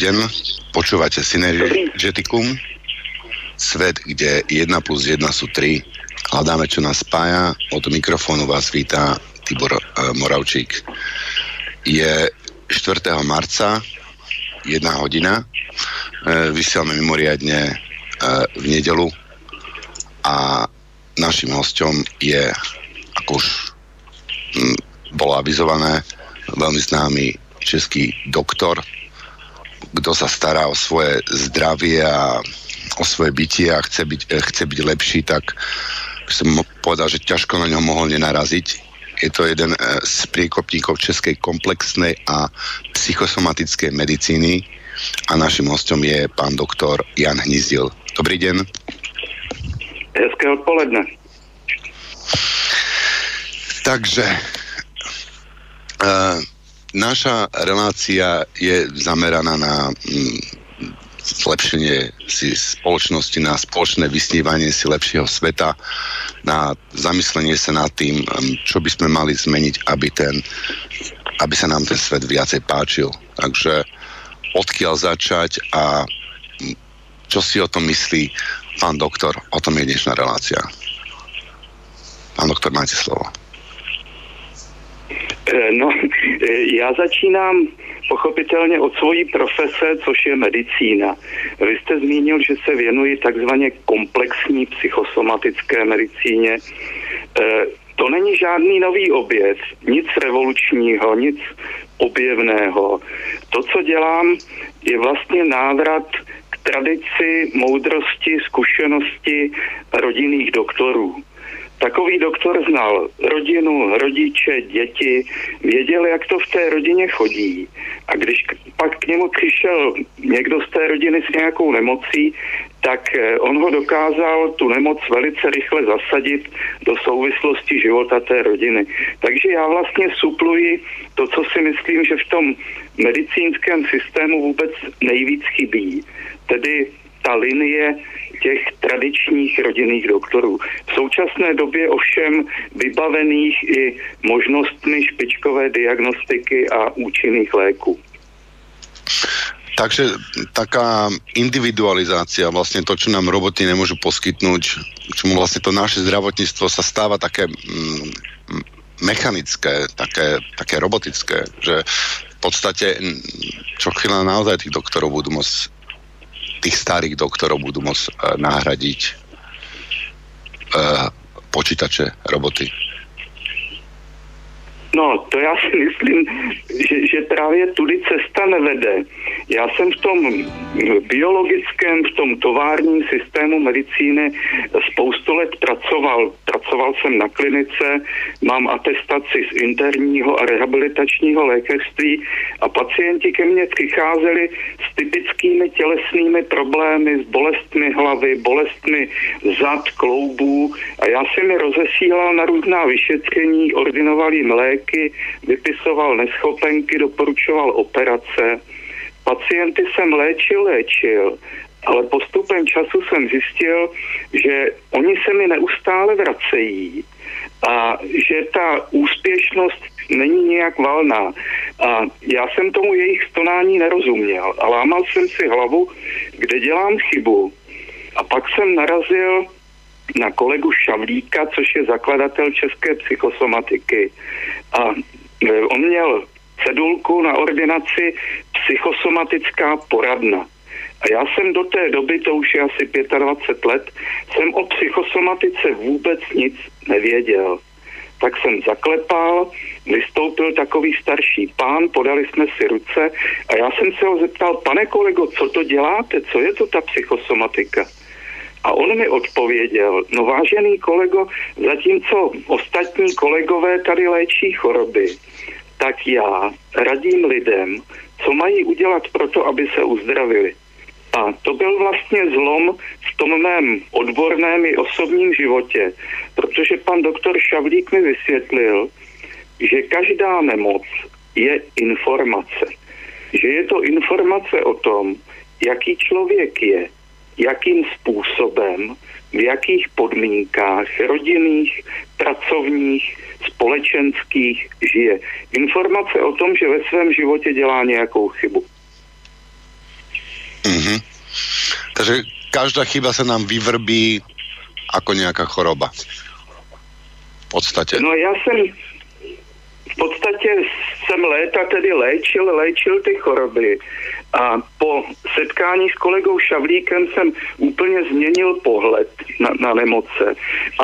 Deň, počúvate Synergeticum, svet, kde 1 plus 1 sú 3. Hľadáme, čo nás spája. Od mikrofónu vás vítá Tibor uh, Moravčík. Je 4. marca, 1 hodina. Uh, vysielame mimoriadne uh, v nedelu a našim hostom je, ako už hm, bolo avizované, veľmi známy český doktor, kto sa stará o svoje zdravie a o svoje bytie a chce byť, chce byť lepší, tak som povedal, že ťažko na ňo mohol nenaraziť. Je to jeden eh, z priekopníkov českej komplexnej a psychosomatickej medicíny a naším hostom je pán doktor Jan Hnizdil. Dobrý den. Hezké odpoledne. Takže uh, naša relácia je zameraná na mm, zlepšenie si spoločnosti, na spoločné vysnívanie si lepšieho sveta, na zamyslenie sa nad tým, mm, čo by sme mali zmeniť, aby, ten, aby sa nám ten svet viacej páčil. Takže odkiaľ začať a mm, čo si o tom myslí pán doktor, o tom je dnešná relácia. Pán doktor, máte slovo. Eh, no, já začínám pochopitelně od svojí profese, což je medicína. Vy jste zmínil, že se věnuji takzvaně komplexní psychosomatické medicíně. Eh, to není žádný nový objev, nic revolučního, nic objevného. To, co dělám, je vlastně návrat k tradici moudrosti, zkušenosti rodinných doktorů. Takový doktor znal rodinu, rodiče, děti, věděl, jak to v té rodině chodí. A když pak k němu přišel někdo z té rodiny s nějakou nemocí, tak eh, on ho dokázal tu nemoc velice rychle zasadit do souvislosti života té rodiny. Takže já vlastně supluji to, co si myslím, že v tom medicínském systému vůbec nejvíc chybí. Tedy ta linie těch tradičních rodinných doktorů. V současné době ovšem vybavených i možnostmi špičkové diagnostiky a účinných léků. Takže taká individualizácia, vlastne to, čo nám roboty nemôžu poskytnúť, čomu vlastne to naše zdravotníctvo sa stáva také mm, mechanické, také, také robotické, že v podstate čo chvíľa naozaj tých doktorov budú môcť tých starých doktorov budú môcť uh, nahradiť uh, počítače, roboty. No, to já si myslím, že, že právě tudy cesta nevede. Já jsem v tom biologickém, v tom továrním systému medicíny spoustu let pracoval. Pracoval jsem na klinice, mám atestaci z interního a rehabilitačního lékařství a pacienti ke mně přicházeli s typickými tělesnými problémy, s bolestmi hlavy, bolestmi zad, kloubů a já jsem je rozesílal na různá vyšetření, ordinoval jim léky, léky, vypisoval neschopenky, doporučoval operace. Pacienty jsem léčil, léčil, ale postupem času jsem zjistil, že oni se mi neustále vracejí a že ta úspěšnost není nějak valná. A já jsem tomu jejich stonání nerozuměl a lámal jsem si hlavu, kde dělám chybu. A pak jsem narazil na kolegu Šavlíka, což je zakladatel české psychosomatiky. A e, on měl cedulku na ordinaci psychosomatická poradna. A já jsem do té doby, to už je asi 25 let, jsem o psychosomatice vůbec nic nevěděl. Tak jsem zaklepal, vystoupil takový starší pán, podali jsme si ruce a já jsem se ho zeptal, pane kolego, co to děláte, co je to ta psychosomatika? A on mi odpověděl, no vážený kolego, zatímco ostatní kolegové tady léčí choroby, tak já radím lidem, co mají udělat pro to, aby se uzdravili. A to byl vlastně zlom v tom mém odborném i osobním životě, protože pan doktor Šavlík mi vysvětlil, že každá nemoc je informace. Že je to informace o tom, jaký člověk je, jakým způsobem, v jakých podmínkách rodinných, pracovních, společenských žije. Informace o tom, že ve svém životě dělá nějakou chybu. Mm-hmm. Takže každá chyba sa nám vyvrbí ako nejaká choroba. V podstate. No já jsem v podstatě jsem léta tedy léčil, léčil ty choroby a po setkání s kolegou Šavlíkem jsem úplně změnil pohled na, na nemoce.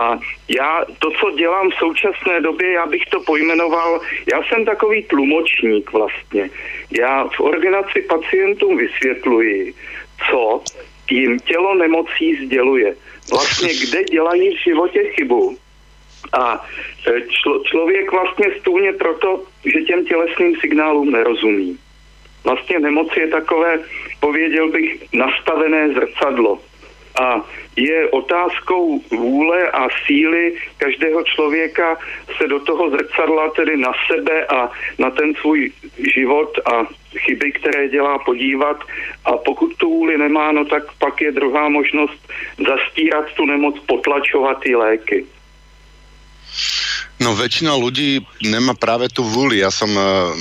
A já to, co dělám v současné době, já bych to pojmenoval, já jsem takový tlumočník vlastně. Já v ordinaci pacientům vysvětluji, co jim tělo nemocí sděluje. Vlastně kde dělají v životě chybu a e, člo, člověk vlastně stůně proto, že těm tělesným signálům nerozumí. Vlastně nemoc je takové, pověděl bych, nastavené zrcadlo. A je otázkou vůle a síly každého člověka se do toho zrcadla, tedy na sebe a na ten svůj život a chyby, které dělá, podívat. A pokud tu vůli nemá, no tak pak je druhá možnost zastírat tu nemoc, potlačovat ty léky. No väčšina ľudí nemá práve tú vôli. Ja som uh,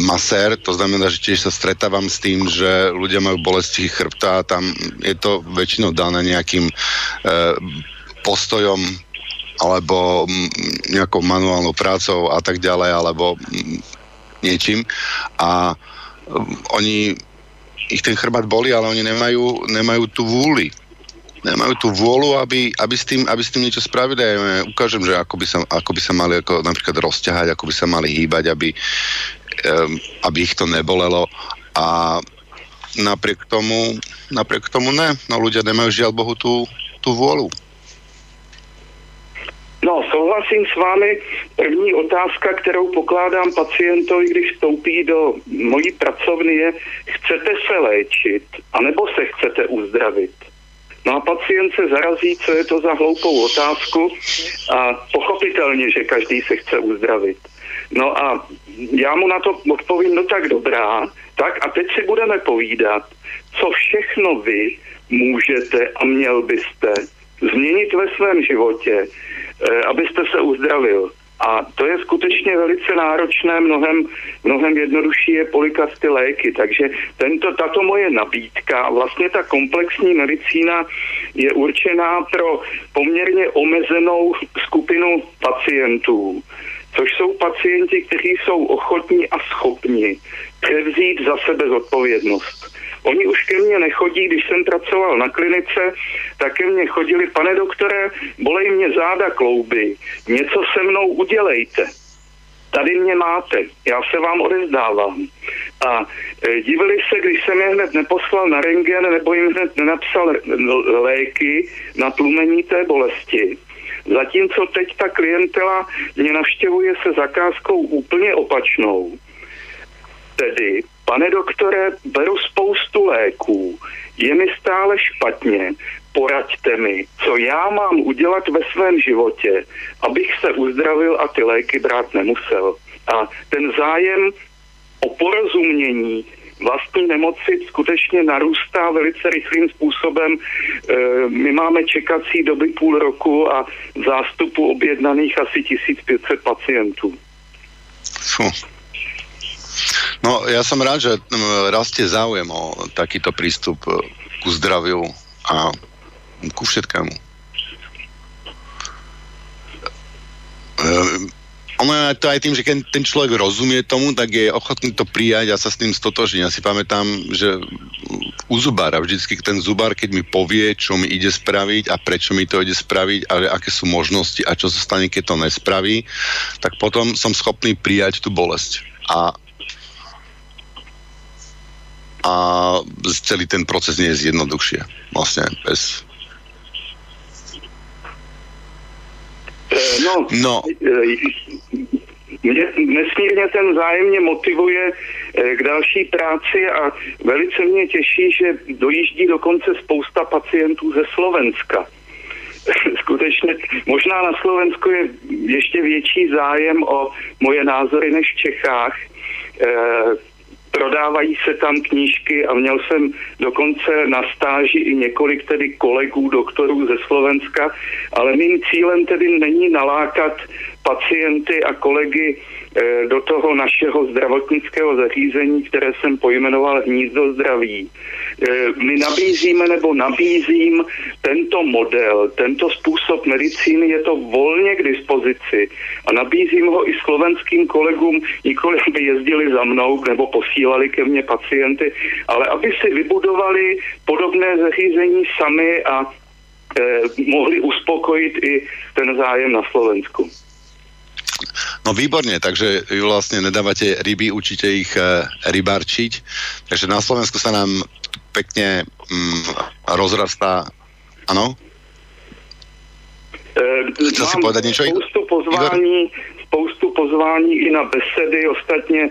masér, to znamená, že tiež sa stretávam s tým, že ľudia majú bolesti chrbta a tam je to väčšinou dané nejakým uh, postojom alebo um, nejakou manuálnou prácou a tak ďalej, alebo um, niečím. A um, oni, ich ten chrbát boli, ale oni nemajú, nemajú tú vúli nemajú tú vôľu, aby, aby, s tým, aby s tým niečo spravili. Ja ukážem, že ako by sa, ako by sa mali ako napríklad rozťahať, ako by sa mali hýbať, aby, um, aby ich to nebolelo. A napriek tomu, napriek tomu ne. No ľudia nemajú žiaľ Bohu tú, tú vôľu. No, souhlasím s vámi. První otázka, kterou pokládám pacientovi, když vstoupí do mojí pracovny, je, chcete se léčit, anebo se chcete uzdravit? No a pacient se zarazí, co je to za hloupou otázku a pochopitelně, že každý se chce uzdravit. No a já mu na to odpovím, no tak dobrá, tak a teď si budeme povídat, co všechno vy můžete a měl byste změnit ve svém životě, eh, abyste se uzdravil. A to je skutečně velice náročné, mnohem, mnohem jednodušší je polikat ty léky. Takže tento, tato moje nabídka, vlastně ta komplexní medicína je určená pro poměrně omezenou skupinu pacientů, což jsou pacienti, kteří jsou ochotní a schopni převzít za sebe zodpovědnost. Oni už ke mně nechodí, když jsem pracoval na klinice, tak ke mně chodili, pane doktore, bolej mě záda klouby, něco se mnou udělejte. Tady mě máte, já se vám odezdávám. A e, divili se, když jsem je hned neposlal na rengen nebo jim hned nenapsal léky na tlumení té bolesti. Zatímco teď ta klientela mě navštěvuje se zakázkou úplně opačnou. Tedy Pane doktore, beru spoustu léků, je mi stále špatně, poraďte mi, co já mám udělat ve svém životě, abych se uzdravil a ty léky brát nemusel. A ten zájem o porozumění vlastní nemoci skutečně narůstá velice rychlým způsobem. E, my máme čekací doby půl roku a zástupu objednaných asi 1500 pacientů. Fuh. No, ja som rád, že rastie záujem o takýto prístup e, ku zdraviu a ku všetkému. E, ono je to aj tým, že keď ten človek rozumie tomu, tak je ochotný to prijať a sa s tým stotožní. Ja si pamätám, že u zubára vždycky ten zubár, keď mi povie, čo mi ide spraviť a prečo mi to ide spraviť a aké sú možnosti a čo sa stane, keď to nespraví, tak potom som schopný prijať tú bolesť. A a celý ten proces nie je zjednoduchšie. Vlastne bez... Eh, no, no. Mě nesmírně ten zájemně motivuje eh, k další práci a velice mě těší, že dojíždí dokonce spousta pacientů ze Slovenska. Skutečně, možná na Slovensku je ještě větší zájem o moje názory než v Čechách eh, prodávají se tam knížky a měl jsem dokonce na stáži i několik tedy kolegů, doktorů ze Slovenska, ale mým cílem tedy není nalákat pacienty a kolegy do toho našeho zdravotnického zařízení, které jsem pojmenoval Hnízdo zdraví. Eh, my nabízíme nebo nabízím tento model, tento způsob medicíny, je to volně k dispozici a nabízím ho i slovenským kolegům, nikoli aby jezdili za mnou nebo posílali ke mně pacienty, ale aby si vybudovali podobné zařízení sami a eh, mohli uspokojit i ten zájem na Slovensku. No výborne, takže vy vlastne nedávate ryby, učíte ich e, rybarčiť, takže na Slovensku sa nám pekne mm, rozrastá, ano? E, Chcel si povedať niečo? Spoustu pozvání, spoustu pozvání i na besedy, ostatně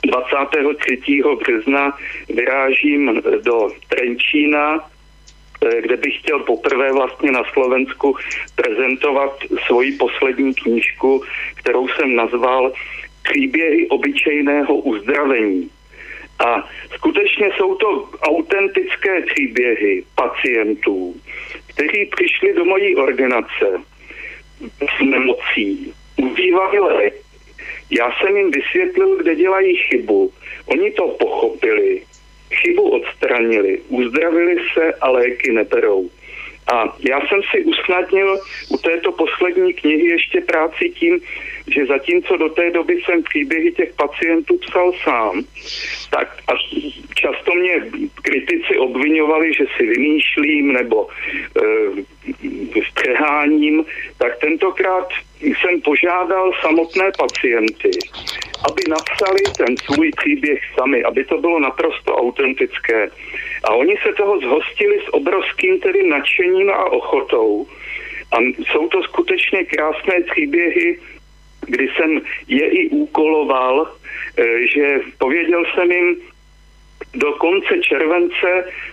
23. března vyrážím do Trenčína Eh, kde bych chtěl poprvé vlastně na Slovensku prezentovat svoji poslední knížku, kterou jsem nazval Příběhy obyčejného uzdravení. A skutečně jsou to autentické příběhy pacientů, kteří přišli do mojí ordinace s nemocí, užívali léky. Já jsem jim vysvětlil, kde dělají chybu. Oni to pochopili chybu odstranili, uzdravili se a léky neberou. A já jsem si usnadnil u této poslední knihy ještě práci tím, že zatímco do té doby jsem příběhy těch pacientů psal sám, tak a často mě kritici obvinovali, že si vymýšlím nebo e, střeháním, tak tentokrát jsem požádal samotné pacienty, aby napsali ten svůj příběh sami, aby to bylo naprosto autentické. A oni se toho zhostili s obrovským tedy nadšením a ochotou. A jsou to skutečně krásné příběhy, kdy jsem je i úkoloval, eh, že pověděl jsem jim, do konce července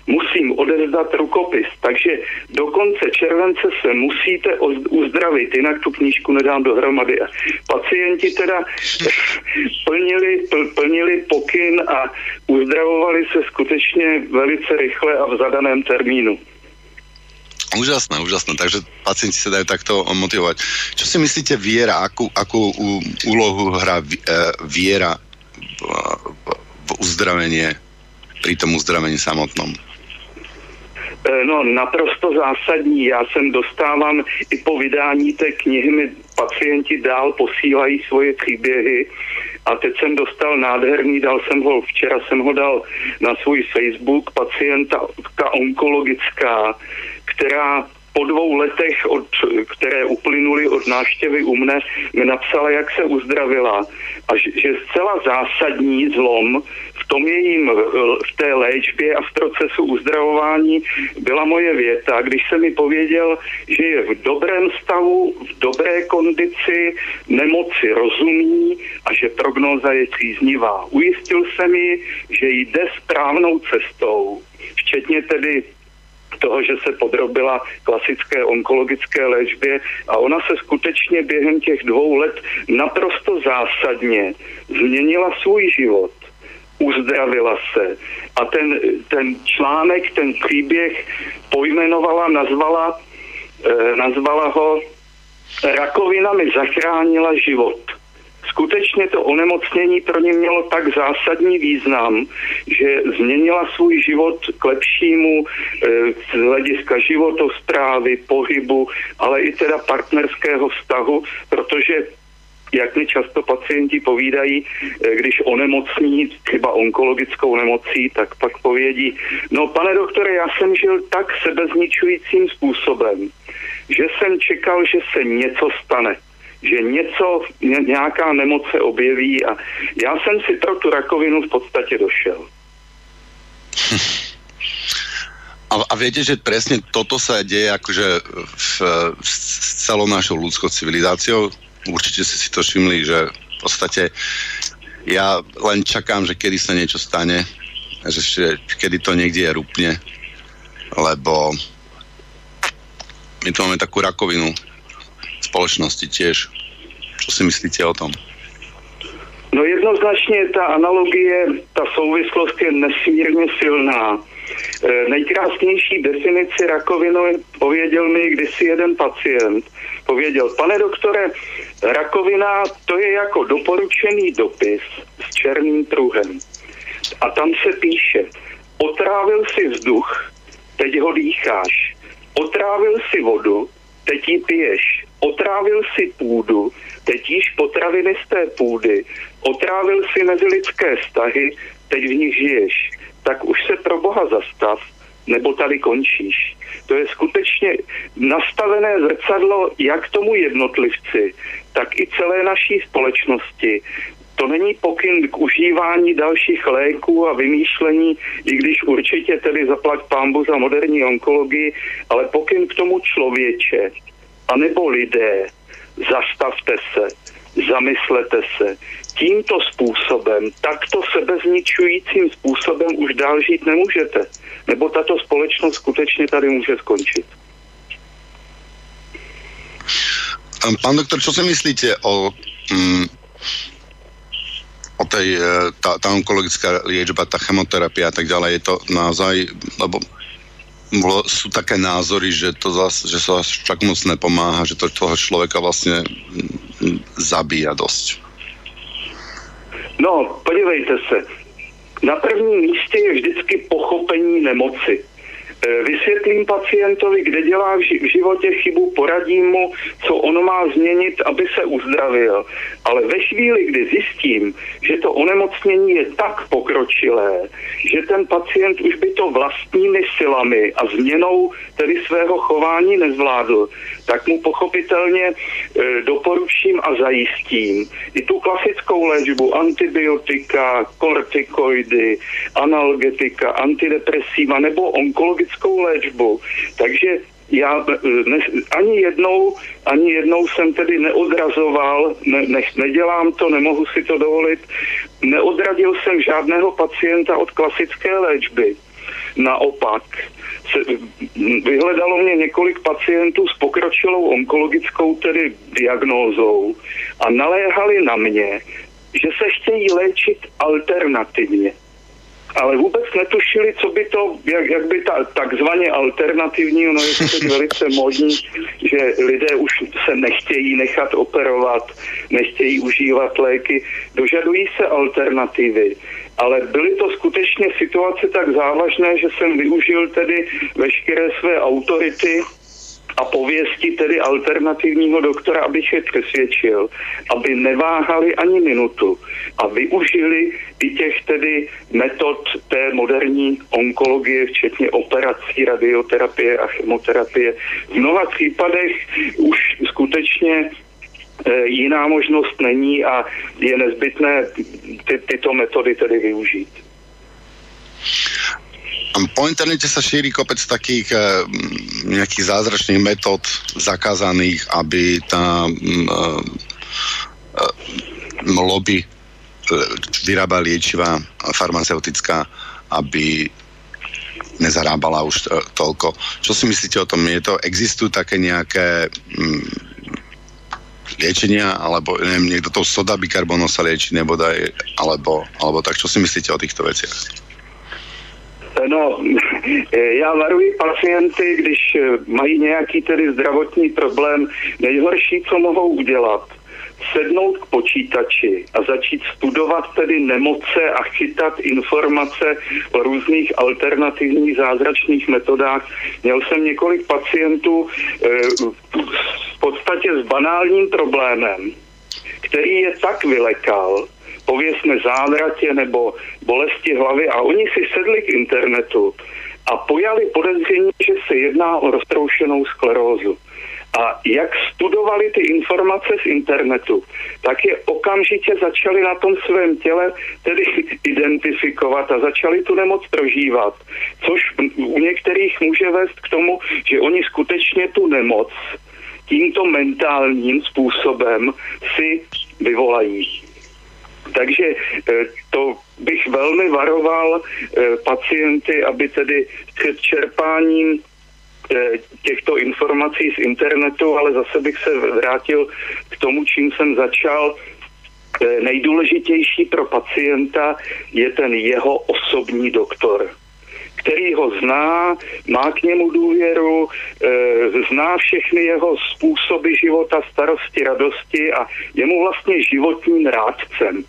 musím odezdat rukopis, takže do konce července se musíte uzdravit, jinak tu knížku nedám dohromady. pacienti teda plnili, plnili pokyn a uzdravovali se skutečně velice rychle a v zadaném termínu. Úžasné, úžasné. Takže pacienti sa dajú takto motivovať. Čo si myslíte viera? Akú, akú úlohu hrá eh, viera v uzdravenie pri tom uzdravení samotnom? E, no naprosto zásadní. Já jsem dostávám i po vydání té knihy mi pacienti dál posílají svoje příběhy a teď jsem dostal nádherný, dal jsem ho, včera jsem ho dal na svůj Facebook, pacienta onkologická, která po dvou letech, od, které uplynuly od návštěvy u mne, mi napsala, jak se uzdravila a že, že zcela zásadní zlom tom jejím, v té léčbě a v procesu uzdravování byla moje věta, když se mi pověděl, že je v dobrém stavu, v dobré kondici, nemoci rozumí a že prognóza je příznivá. Ujistil se mi, že jde správnou cestou, včetně tedy toho, že se podrobila klasické onkologické léčbě a ona se skutečně během těch dvou let naprosto zásadně změnila svůj život uzdravila se. A ten, ten článek, ten příběh pojmenovala, nazvala, eh, nazvala ho Rakovina mi zachránila život skutečně to onemocnění pro ně mělo tak zásadní význam, že změnila svůj život k lepšímu e, z hlediska životosprávy, pohybu, ale i teda partnerského vztahu, protože jak mi často pacienti povídají, e, když onemocní třeba onkologickou nemocí, tak pak povědí, no pane doktore, já jsem žil tak sebezničujícím způsobem, že jsem čekal, že se něco stane že něco, nějaká nemoc se objeví a já jsem si pro tu rakovinu v podstatě došel. A, viete, že presne toto sa deje akože v, v, celou našou ľudskou civilizáciou. Určite si si to všimli, že v podstate ja len čakám, že kedy sa niečo stane, že kedy to niekde je rupne, lebo my tu máme takú rakovinu spoločnosti tiež. Čo si myslíte o tom? No jednoznačně ta analogie, ta souvislost je nesmírně silná. E, nejkrásnější definici rakoviny pověděl mi kdysi jeden pacient. Pověděl, pane doktore, rakovina to je jako doporučený dopis s černým pruhem. A tam se píše, otrávil si vzduch, teď ho dýcháš. Otrávil si vodu, teď ji piješ. Otrávil si půdu, teď jíš potraviny z té půdy. Otrávil si mezilidské vztahy, teď v nich žiješ. Tak už se pro Boha zastav, nebo tady končíš. To je skutečně nastavené zrcadlo jak tomu jednotlivci, tak i celé naší společnosti. To není pokyn k užívání dalších léků a vymýšlení, i když určitě tedy zaplať pámbu za moderní onkologii, ale pokyn k tomu člověče, anebo lidé, zastavte se, zamyslete se. Tímto způsobem, takto sebezničujícím způsobem už dál žít nemůžete. Nebo tato společnost skutečně tady může skončit. Pán doktor, čo si myslíte o mm, o tej, e, tá, tá onkologická liečba, tá chemoterapia a tak ďalej, je to naozaj, lebo sú také názory, že to zas, že sa však moc nepomáha, že to toho človeka vlastne zabíja dosť. No, podívejte se. Na prvním místě je vždycky pochopení nemoci. Eh, vysvětlím pacientovi, kde dělá v životě chybu, poradím mu, co ono má změnit, aby se uzdravil. Ale ve chvíli, kdy zjistím, že to onemocnění je tak pokročilé, že ten pacient už by to vlastními silami a změnou tedy svého chování nezvládl, tak mu pochopitelně e, doporučím a zajistím i tu klasickou léčbu antibiotika, kortikoidy, analgetika, antidepresiva nebo onkologickou léčbu. Takže já ne, ani jednou, ani jednou jsem tedy neodrazoval, ne, ne, nedělám to, nemohu si to dovolit, neodradil jsem žádného pacienta od klasické léčby. Naopak, se, vyhledalo mě několik pacientů s pokročilou onkologickou tedy diagnózou a naléhali na mě, že se chtějí léčit alternativně ale vůbec netušili, co by to, jak, jak by ta takzvaně alternativní, ono je to velice modní, že lidé už se nechtějí nechat operovat, nechtějí užívat léky, dožadují se alternativy. Ale byly to skutečně situace tak závažné, že jsem využil tedy veškeré své autority a pověsti tedy alternativního doktora, abych je přesvědčil, aby neváhali ani minutu a využili i těch tedy metod té moderní onkologie, včetně operací, radioterapie a chemoterapie. V mnoha případech už skutečně e, jiná možnost není a je nezbytné ty, tyto metody tedy využít. Po internete sa šíri kopec takých e, nejakých zázračných metód zakázaných, aby tá e, e, lobby vyrába liečiva farmaceutická, aby nezarábala už toľko. Čo si myslíte o tom? Je to, existujú také nejaké mm, liečenia, alebo neviem, niekto tou soda bikarbonou sa lieči, nebodaj, alebo, alebo tak. Čo si myslíte o týchto veciach? No, já varuji pacienty, když mají nějaký tedy zdravotní problém, nejhorší, co mohou udělat, sednout k počítači a začít studovat tedy nemoce a chytat informace o různých alternativních zázračných metodách. Měl jsem několik pacientů e, v podstatě s banálním problémem, který je tak vylekal, pověsme závratě nebo bolesti hlavy a oni si sedli k internetu a pojali podezření, že se jedná o roztroušenou sklerózu. A jak studovali ty informace z internetu, tak je okamžitě začali na tom svém těle tedy identifikovat a začali tu nemoc prožívat, což u některých může vést k tomu, že oni skutečně tu nemoc tímto mentálním způsobem si vyvolají. Takže eh, to bych velmi varoval eh, pacienty, aby tedy před čerpáním eh, těchto informací z internetu, ale zase bych se vrátil k tomu, čím jsem začal, nejdůležitější pro pacienta je ten jeho osobní doktor který ho zná, má k němu důvěru, zná všechny jeho způsoby života, starosti, radosti a je mu vlastně životním rádcem.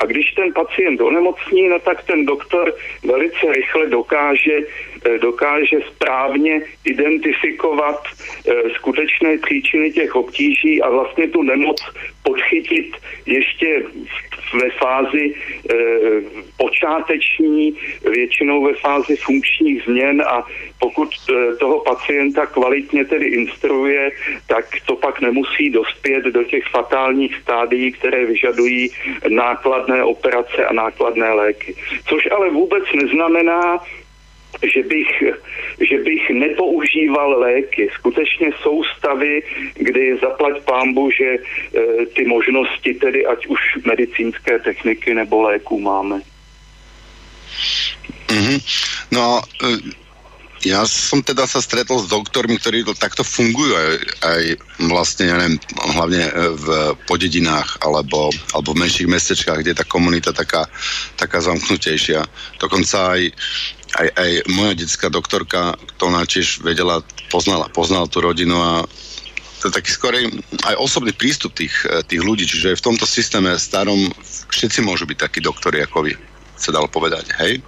A když ten pacient onemocní, no tak ten doktor velice rychle dokáže, eh, dokáže správně identifikovat eh, skutečné příčiny těch obtíží a vlastně tu nemoc podchytit ještě ve fázi e, počáteční, většinou ve fázi funkčních změn a pokud e, toho pacienta kvalitně tedy instruuje, tak to pak nemusí dospět do těch fatálních stádií, které vyžadují nákladné operace a nákladné léky. Což ale vůbec neznamená, že bych, že bych nepoužíval léky. Skutečně jsou stavy, kdy zaplať pámbu, že e, ty možnosti tedy ať už medicínské techniky nebo léků máme. Mm-hmm. No, e, ja som teda sa stretol s doktormi, ktorí takto fungujú aj, aj vlastne, ja neviem, hlavne e, v podedinách alebo, alebo v menších mestečkách, kde je tá komunita taká, taká zamknutejšia. Dokonca aj, aj, aj moja detská doktorka, to ona tiež vedela, poznala, poznala tú rodinu a to je taký skorej aj osobný prístup tých, e, tých ľudí, čiže v tomto systéme starom všetci môžu byť takí doktori ako vy, sa dalo povedať, hej?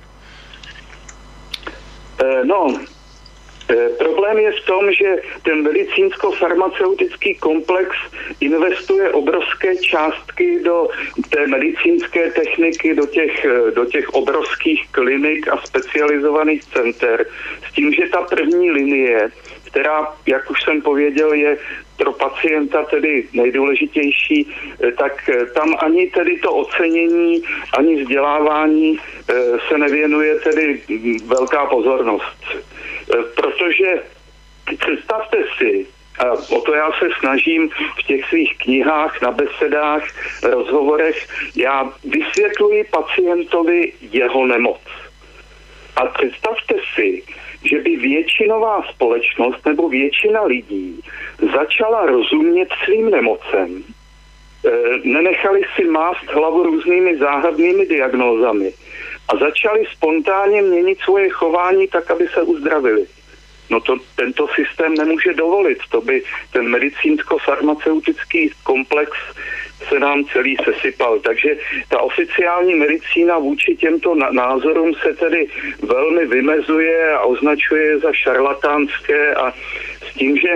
Eh, no, Problém je v tom, že ten medicínsko-farmaceutický komplex investuje obrovské částky do té medicínské techniky, do těch, eh, do těch obrovských klinik a specializovaných center, s tím, že ta první linie, která, jak už jsem pověděl, je pro pacienta tedy nejdůležitější, eh, tak eh, tam ani tedy to ocenění, ani vzdělávání eh, se nevěnuje tedy mm, velká pozornost. Protože představte si, a o to já se snažím v těch svých knihách, na besedách, rozhovorech. Já vysvětluji pacientovi jeho nemoc. A představte si, že by většinová společnost nebo většina lidí začala rozumět svým nemocem, e, nenechali si mást hlavu různými záhadnými diagnózami a začali spontánně měnit svoje chování tak, aby se uzdravili. No to tento systém nemůže dovolit. To by ten medicínsko-farmaceutický komplex se nám celý sesypal. Takže ta oficiální medicína vůči těmto názorům se tedy velmi vymezuje a označuje za šarlatánské a s tím, že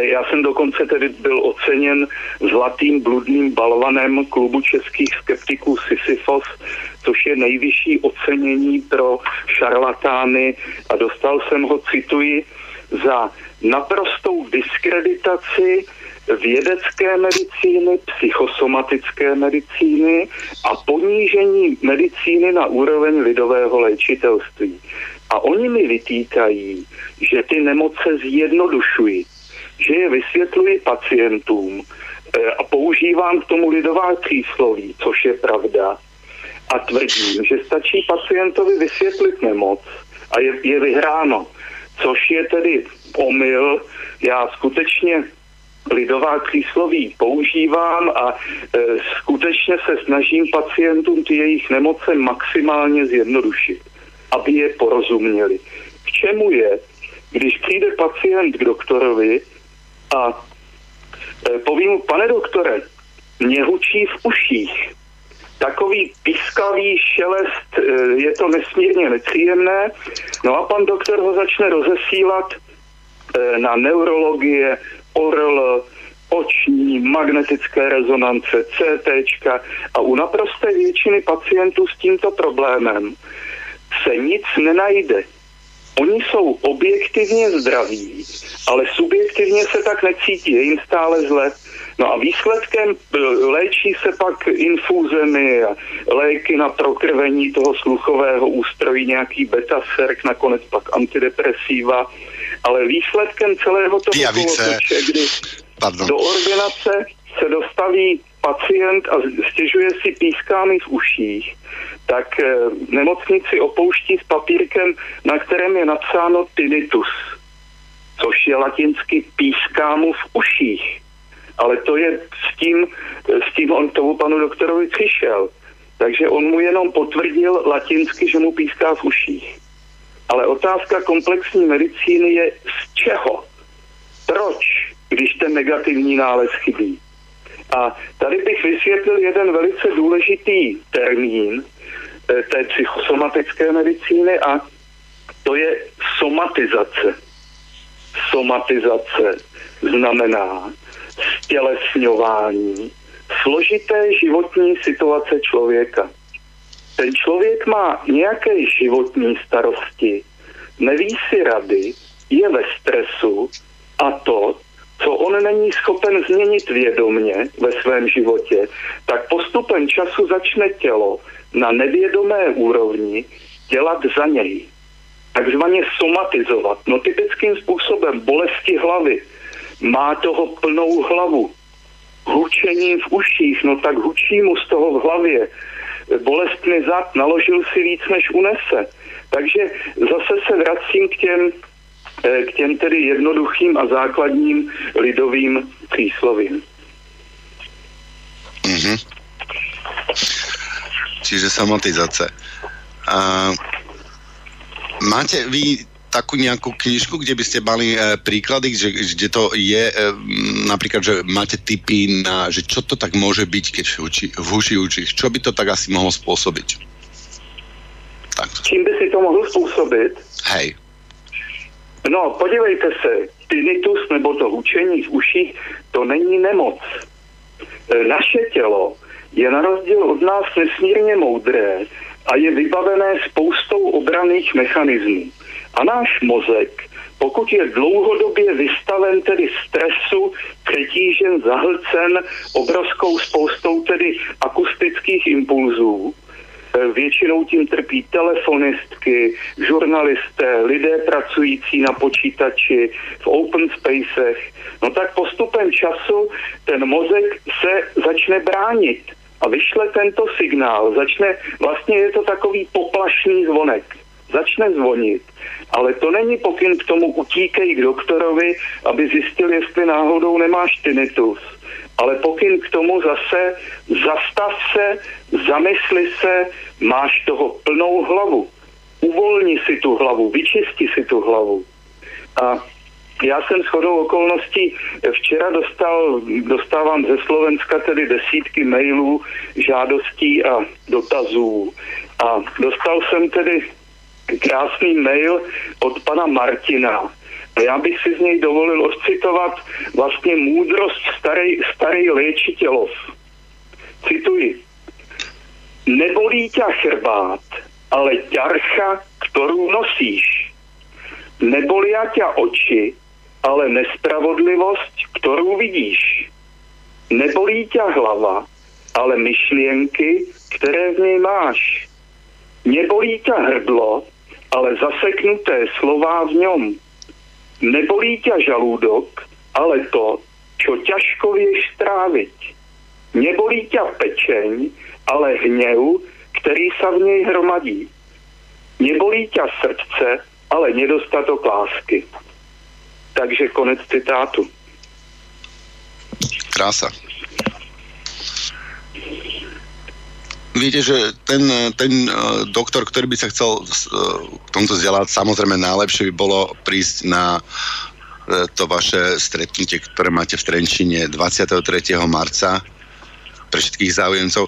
já jsem dokonce tedy byl oceněn zlatým bludným balvanem klubu českých skeptiků Sisyfos, což je nejvyšší ocenění pro šarlatány a dostal jsem ho, cituji, za naprostou diskreditaci vědecké medicíny, psychosomatické medicíny a ponížení medicíny na úroveň lidového léčitelství. A oni mi vytýkají, že ty nemoce zjednodušují, že je vysvětluji pacientům e, a používám k tomu lidová přísloví, což je pravda. A tvrdím, že stačí pacientovi vysvětlit nemoc a je, je vyhráno. Což je tedy omyl. Já skutečně lidová přísloví používám a e, skutečně se snažím pacientům ty jejich nemoce maximálně zjednodušit, aby je porozuměli. K čemu je, když přijde pacient k doktorovi a e, povím pane doktore, mě hučí v uších, takový pískavý šelest, e, je to nesmírně nepříjemné, no a pan doktor ho začne rozesílat e, na neurologie, ORL, oční, magnetické rezonance, CT a u naprosté většiny pacientů s tímto problémem se nic nenajde. Oni jsou objektivně zdraví, ale subjektivně se tak necítí, je jim stále zle. No a výsledkem e, léčí se pak infúzemi a léky na prokrvení toho sluchového ústrojí, nějaký beta-serk, nakonec pak antidepresiva ale výsledkem celého toho kolotoče, kdy Pardon. do ordinace se dostaví pacient a stěžuje si pískány v uších, tak eh, nemocnici opouští s papírkem, na kterém je napsáno tinnitus, což je latinsky pískámu v uších. ale to je s tím, s tím on tomu panu doktorovi přišel. Takže on mu jenom potvrdil latinsky, že mu píská v uších. Ale otázka komplexní medicíny je z čeho? Proč, když ten negativní nález chybí? A tady bych vysvětlil jeden velice důležitý termín eh, té psychosomatické medicíny a to je somatizace. Somatizace znamená stělesňování složité životní situace člověka. Ten člověk má nějaké životní starosti, neví si rady, je ve stresu a to, co on není schopen změnit vědomně ve svém životě, tak postupem času začne tělo na nevědomé úrovni dělat za něj. Takzvaně somatizovat. No typickým způsobem bolesti hlavy. Má toho plnou hlavu. Hučením v uších, no tak hučí mu z toho v hlavě. Bolestný zad, naložil si víc, než unese. Takže zase se vracím k těm k těm tedy jednoduchým a základním lidovým příslovím. Mm-hmm. Čiže samotnizace. A máte vy takú nejakú knižku, kde by ste mali e, príklady, že, kde to je e, napríklad, že máte tipy na, že čo to tak môže byť, keď v, uči, v huši učíš, čo by to tak asi mohlo spôsobiť? Tak. Čím by si to mohlo spôsobiť? Hej. No, podívejte se, tinnitus nebo to hučení v uších, to není nemoc. E, naše tělo je na rozdíl od nás nesmírně moudré a je vybavené spoustou obraných mechanismů. A náš mozek, pokud je dlouhodobě vystaven tedy stresu, přetížen, zahlcen obrovskou spoustou tedy akustických impulzů, většinou tím trpí telefonistky, žurnalisté, lidé pracující na počítači, v open spacech. No tak postupem času ten mozek se začne bránit a vyšle tento signál. Začne, vlastně je to takový poplašný zvonek. Začne zvonit. Ale to není pokyn k tomu utíkej k doktorovi, aby zjistil, jestli náhodou nemáš tinnitus ale pokyn k tomu zase zastav se, zamysli se, máš toho plnou hlavu. Uvolni si tu hlavu, vyčisti si tu hlavu. A já jsem shodou okolností včera dostal, dostávám ze Slovenska tedy desítky mailů, žádostí a dotazů. A dostal jsem tedy krásný mail od pana Martina, a já bych si z něj dovolil odcitovat vlastně můdrost starý, starý léčitelov. Cituji. Nebolí ťa chrbát, ale ťarcha, kterou nosíš. Nebolí ťa oči, ale nespravodlivost, kterou vidíš. Nebolí ťa hlava, ale myšlienky, které v něj máš. Nebolí ťa hrdlo, ale zaseknuté slova v něm Nebolí ťa žalúdok, ale to, čo ťažko vieš stráviť. Nebolí ťa pečeň, ale hnev, který sa v nej hromadí. Nebolí ťa srdce, ale nedostatok lásky. Takže konec citátu. Krása. Viete, že ten, ten uh, doktor, ktorý by sa chcel uh, v tomto vzdelať, samozrejme najlepšie by bolo prísť na uh, to vaše stretnutie, ktoré máte v Trenčine 23. marca pre všetkých záujemcov.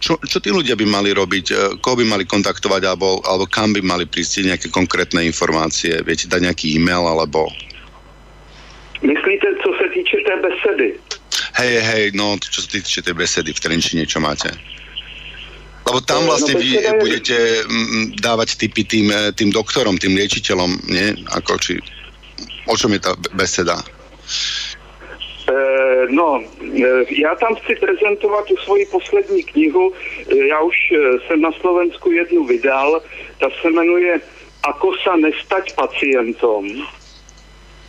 Čo, čo tí ľudia by mali robiť? Koho by mali kontaktovať alebo, alebo kam by mali prísť nejaké konkrétne informácie? Viete dať nejaký e-mail alebo... Myslíte, co se týče té besedy? Hej, hej, no, čo sa týče tej besedy v Trenčine, čo máte? Lebo tam no, vlastne no, vy budete mm, dávať typy tým, eh, tým doktorom, tým liečiteľom, nie? Ako či, o čom je ta beseda? Eh, no, eh, já tam chci prezentovat tu svoji poslední knihu. Já už jsem na Slovensku jednu vydal. Ta se jmenuje Ako sa nestať pacientom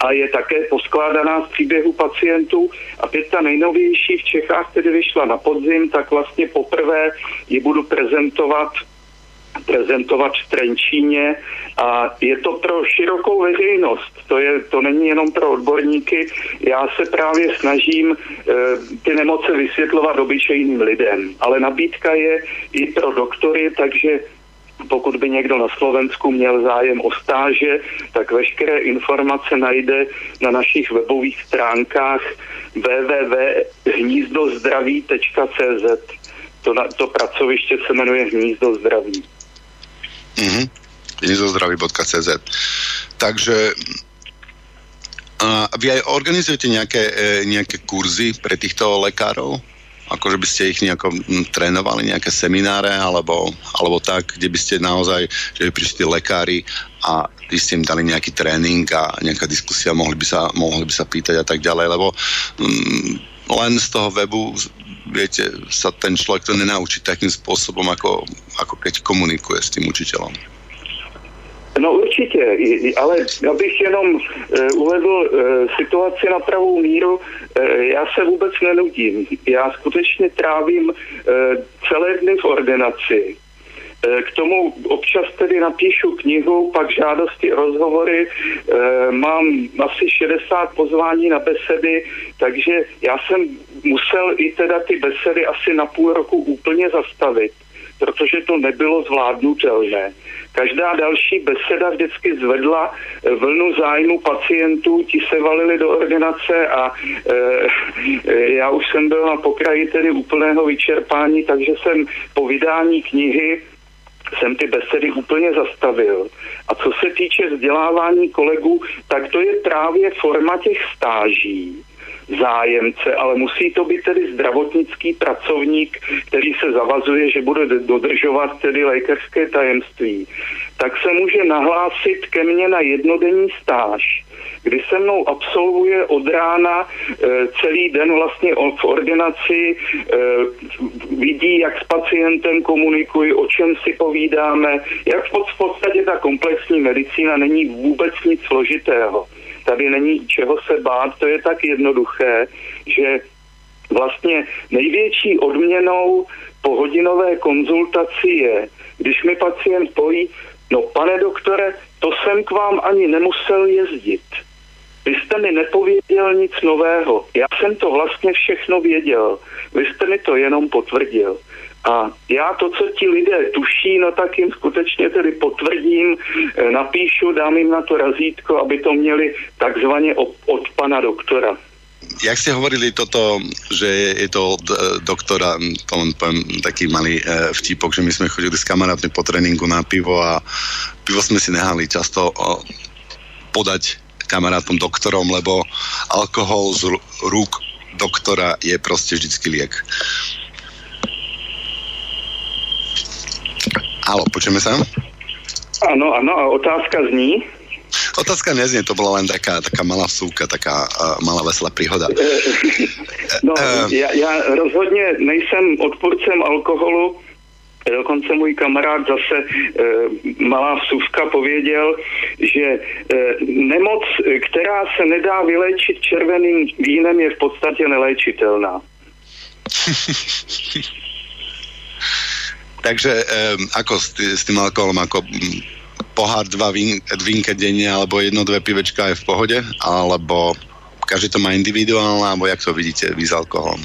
a je také poskládaná z příběhu pacientů. A ta nejnovější v Čechách, tedy vyšla na podzim, tak vlastně poprvé ji budu prezentovat prezentovat v Trenčíně. A je to pro širokou veřejnost, to, je, to není jenom pro odborníky. Já se právě snažím e, ty nemoce vysvětlovat obyčejným lidem, ale nabídka je i pro doktory, takže pokud by někdo na Slovensku měl zájem o stáže, tak veškeré informace najde na našich webových stránkách www.hnízdozdraví.cz. To, to pracoviště se jmenuje Hnízdo zdraví. Mm-hmm. Hnízdozdraví.cz. Takže a vy aj organizujete nejaké, e, nejaké kurzy pre týchto lekárov? Akože by ste ich nejako trénovali, nejaké semináre alebo, alebo tak, kde by ste naozaj, že by prišli lekári a vy ste im dali nejaký tréning a nejaká diskusia, mohli by sa, mohli by sa pýtať a tak ďalej, lebo mm, len z toho webu viete, sa ten človek to nenaučí takým spôsobom, ako, ako keď komunikuje s tým učiteľom. No určitě, ale abych jenom uh, uvedl uh, situaci na pravou míru, uh, já se vůbec nenudím. Já skutečně trávím celé dny v ordinaci. K tomu občas tedy napíšu knihu, pak žádosti, rozhovory, mám asi 60 pozvání na besedy, takže já jsem musel i teda ty besedy asi na půl roku úplně zastavit protože to nebylo zvládnutelné. Každá další beseda vždycky zvedla eh, vlnu zájmu pacientů, ti se valili do ordinace a e, já už jsem byl na pokraji tedy úplného vyčerpání, takže jsem po vydání knihy jsem ty besedy úplně zastavil. A co se týče vzdělávání kolegů, tak to je právě forma těch stáží zájemce, ale musí to být tedy zdravotnický pracovník, který se zavazuje, že bude dodržovat tedy lékařské tajemství, tak se může nahlásit ke mně na jednodenní stáž kdy se mnou absolvuje od rána e, celý den vlastně v ordinaci, e, vidí, jak s pacientem komunikuji, o čem si povídáme, jak v podstatě ta komplexní medicína není vůbec nic složitého tady není čeho se bát, to je tak jednoduché, že vlastně největší odměnou po hodinové konzultaci je, když mi pacient pojí, no pane doktore, to jsem k vám ani nemusel jezdit. Vy jste mi nepověděl nic nového. Já jsem to vlastně všechno věděl. Vy jste mi to jenom potvrdil. A já to, co ti lidé tuší, no tak jim skutečně tedy potvrdím, eh, napíšu, dám jim na to razítko, aby to měli takzvaně od, pana doktora. Jak ste hovorili toto, že je to od eh, doktora, to len poviem taký malý e, vtipok, že my sme chodili s kamarátmi po tréninku na pivo a pivo sme si nehali často podať kamarátom doktorom, lebo alkohol z rúk doktora je proste vždycky liek. Halo, počujeme sa? Áno, áno, a otázka zní? Otázka neznie, to bola len taká, taká malá súka, taká uh, malá veselá príhoda. no, uh, já, já rozhodně nejsem odporcem alkoholu, Dokonce můj kamarád zase e, malá vsuvka pověděl, že e, nemoc, která se nedá vyléčit červeným vínem, je v podstatě neléčitelná. Takže um, ako s, tý, s tým alkoholom, ako um, pohár dva vín, vínka denne, alebo jedno, dve pivečka je v pohode, alebo každý to má individuálne, alebo jak to vidíte vy s alkoholom?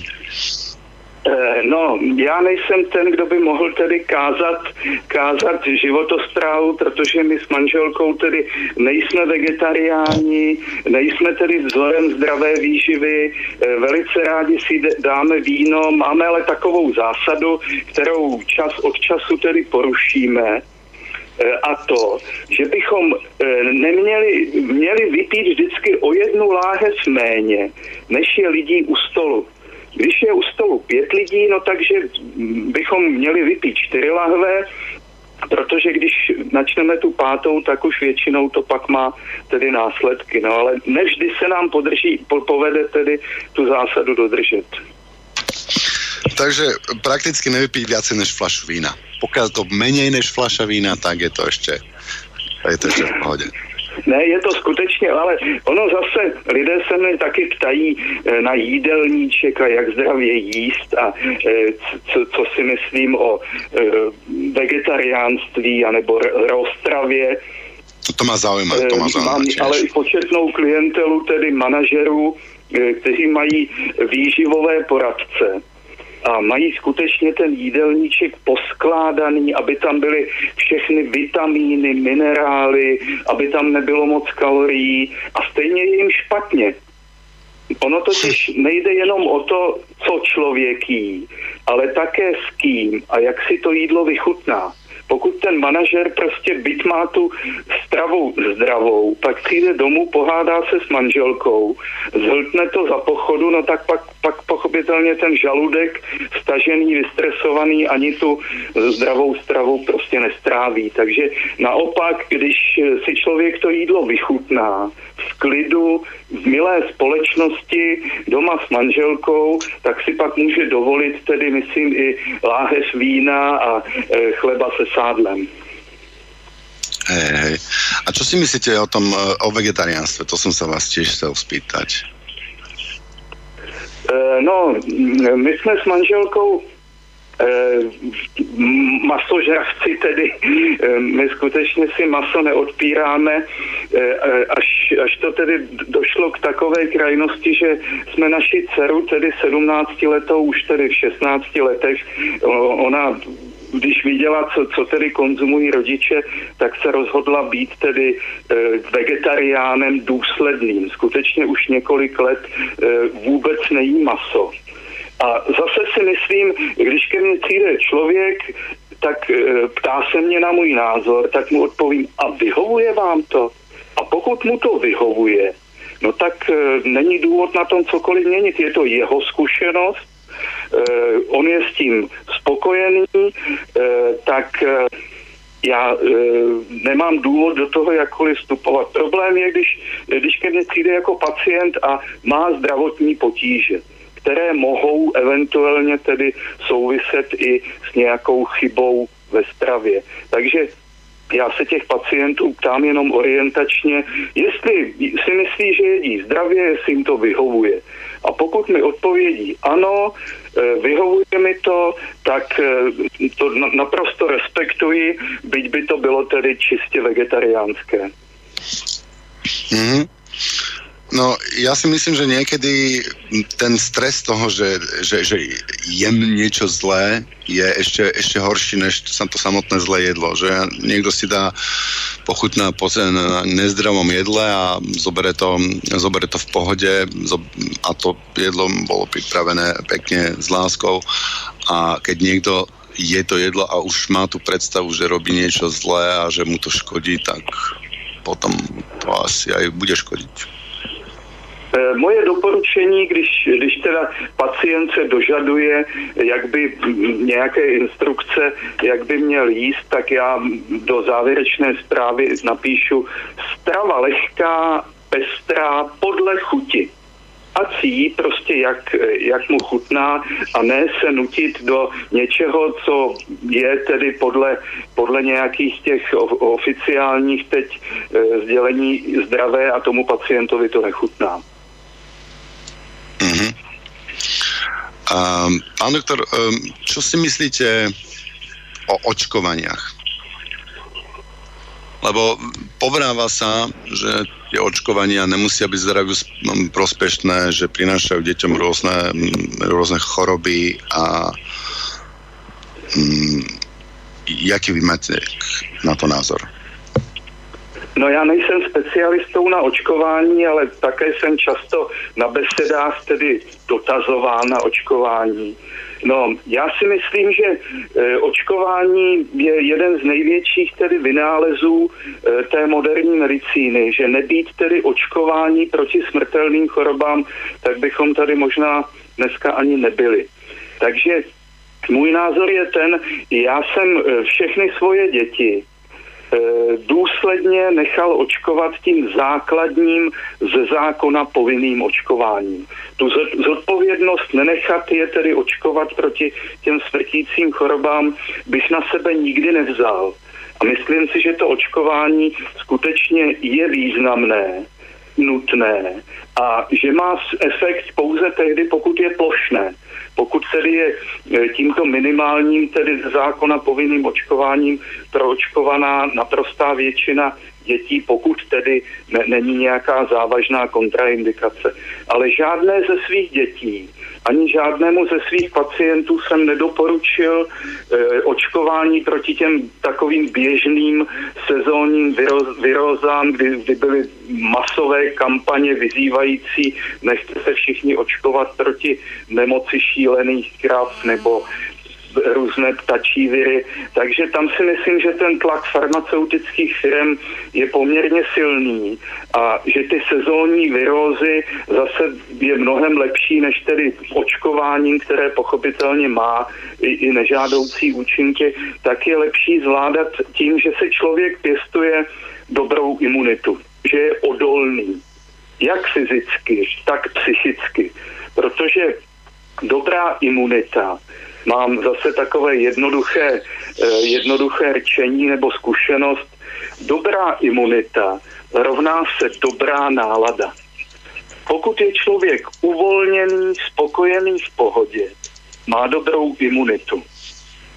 Eh, no, já nejsem ten, kdo by mohl tedy kázat, kázat životosprávu, protože my s manželkou tedy nejsme vegetariáni, nejsme tedy vzorem zdravé výživy, eh, velice rádi si dáme víno, máme ale takovou zásadu, kterou čas od času tedy porušíme, eh, a to, že bychom neměli měli vypít vždycky o jednu láhev méně, než je lidí u stolu. Když je u stolu pět lidí, no takže bychom měli vypít čtyři lahve, protože když načneme tu pátou, tak už většinou to pak má tedy následky. No ale nevždy se nám podrží, po, povede tedy tu zásadu dodržet. Takže prakticky nevypít viacej než flašu vína. Pokud to menej než flaša vína, tak je to ještě, je to ještě v pohodě. Ne, je to skutečně, ale ono zase, lidé se mě taky ptají eh, na jídelníček a jak zdravě jíst a eh, co, co si myslím o eh, vegetariánství anebo roztravě. To má zaujímat, to má zaujímat. Mám ale i početnou klientelu, tedy manažerů, kteří mají výživové poradce a mají skutečně ten jídelníček poskládaný, aby tam byly všechny vitamíny, minerály, aby tam nebylo moc kalorií a stejně je jim špatně. Ono totiž nejde jenom o to, co člověk jí, ale také s kým a jak si to jídlo vychutná. Pokud ten manažer prostě byt má tu stravu zdravou, pak přijde domů, pohádá se s manželkou, zhltne to za pochodu, no tak pak, pak pochopitelně ten žaludek stažený, vystresovaný ani tu zdravou stravu prostě nestráví. Takže naopak, když si člověk to jídlo vychutná, v klidu, v milé společnosti, doma s manželkou, tak si pak může dovolit tedy, myslím, i láheř vína a e, chleba se sádlem. Hej, hej. A čo si myslíte o tom, e, o vegetariánstve? To som sa vás tiež chcel spýtať. E, no, my jsme s manželkou masožravci tedy, eh, my skutečně si maso neodpíráme, eh, až, až to tedy došlo k takové krajnosti, že jsme naši dceru, tedy 17 letou, už tedy v 16 letech, ona když viděla, co, co tedy konzumují rodiče, tak se rozhodla být tedy e, vegetariánem důsledným. Skutečně už několik let e, vůbec nejí maso. A zase si myslím, když ke mně přijde člověk, tak e, ptá se mě na můj názor, tak mu odpovím, a vyhovuje vám to? A pokud mu to vyhovuje, no tak e, není důvod na tom cokoliv měnit. Je to jeho zkušenost, e, on je s tím spokojený, tak já e, nemám důvod do toho jakkoliv vstupovat. Problém je, když, když ke mně přijde jako pacient a má zdravotní potíže které mohou eventuálně tedy souviset i s nějakou chybou ve stravě. Takže já se těch pacientů ptám jenom orientačně, jestli si myslí, že jedí zdravě, jestli jim to vyhovuje. A pokud mi odpovědí ano, e, vyhovuje mi to, tak e, to naprosto respektuji, byť by to bylo tedy čistě vegetariánské. Mm-hmm. No, ja si myslím, že niekedy ten stres toho, že, že, že jem niečo zlé, je ešte, ešte horší, než to samotné zlé jedlo. Že niekto si dá pochutná na nezdravom jedle a zobere to, zobere to v pohode a to jedlo bolo pripravené pekne s láskou a keď niekto je to jedlo a už má tu predstavu, že robí niečo zlé a že mu to škodí, tak potom to asi aj bude škodiť. Eh, moje doporučení, když, když teda pacient se dožaduje, jak by nějaké instrukce, jak by měl jíst, tak já do závěrečné zprávy napíšu strava lehká, pestrá, podle chuti a cí prostě jak, jak mu chutná a ne se nutit do něčeho, co je tedy podle, podle nějakých těch oficiálních teď sdělení zdravé a tomu pacientovi to nechutná. Uh-huh. Um, pán doktor, um, čo si myslíte o očkovaniach? Lebo povráva sa, že tie očkovania nemusia byť zdraviu prospešné, že prinášajú deťom rôzne, rôzne choroby a um, jaký vy máte na to názor? No já nejsem specialistou na očkování, ale také jsem často na besedách tedy dotazován na očkování. No, já si myslím, že e, očkování je jeden z největších tedy vynálezů e, té moderní medicíny, že nebýt tedy očkování proti smrtelným chorobám, tak bychom tady možná dneska ani nebyli. Takže můj názor je ten, já jsem e, všechny svoje děti důsledně nechal očkovat tím základním ze zákona povinným očkováním. Tu zodpovědnost nenechat je tedy očkovat proti těm smrtícím chorobám bych na sebe nikdy nevzal. A myslím si, že to očkování skutečně je významné, nutné a že má efekt pouze tehdy, pokud je plošné. Pokud tedy je e, tímto minimálním, tedy zákona povinným očkováním proočkovaná naprostá většina dětí, pokud tedy ne, není nějaká závažná kontraindikace. Ale žádné ze svých dětí, ani žádnému ze svých pacientů jsem nedoporučil e, očkování proti těm takovým běžným sezónním vyroz, vyrozám, kdy, kdy byly masové kampaně vyzývající, nechte se všichni očkovat proti nemoci šílených krav nebo různé ptačí viry. Takže tam si myslím, že ten tlak farmaceutických firm je poměrně silný a že ty sezónní virózy zase je mnohem lepší než tedy očkování, které pochopitelně má i, i nežádoucí účinky, tak je lepší zvládat tím, že se člověk pěstuje dobrou imunitu, že je odolný, jak fyzicky, tak psychicky, protože dobrá imunita mám zase takové jednoduché, eh, jednoduché rčení nebo zkušenost. Dobrá imunita rovná se dobrá nálada. Pokud je člověk uvolněný, spokojený v pohodě, má dobrou imunitu.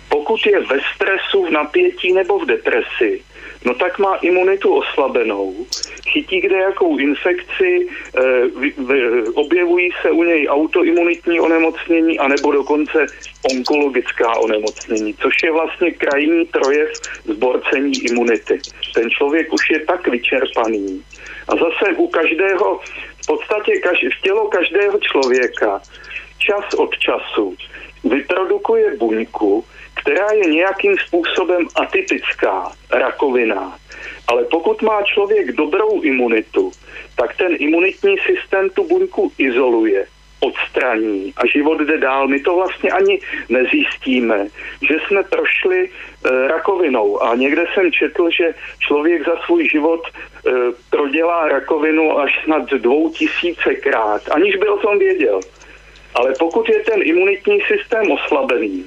Pokud je ve stresu, v napětí nebo v depresi, no tak má imunitu oslabenou, chytí kde jakou infekci, e, objevují se u něj autoimunitní onemocnění anebo dokonce onkologická onemocnění, což je vlastně krajní projev zborcení imunity. Ten člověk už je tak vyčerpaný. A zase u každého, v podstatě kaž, v tělo každého člověka čas od času vyprodukuje buňku, která je nějakým způsobem atypická, rakovina. Ale pokud má člověk dobrou imunitu, tak ten imunitní systém tu buňku izoluje, odstraní a život jde dál. My to vlastně ani nezjistíme, že jsme prošli e, rakovinou a někde jsem četl, že člověk za svůj život e, prodělá rakovinu až snad dvou tisícekrát, aniž by o tom věděl. Ale pokud je ten imunitní systém oslabený,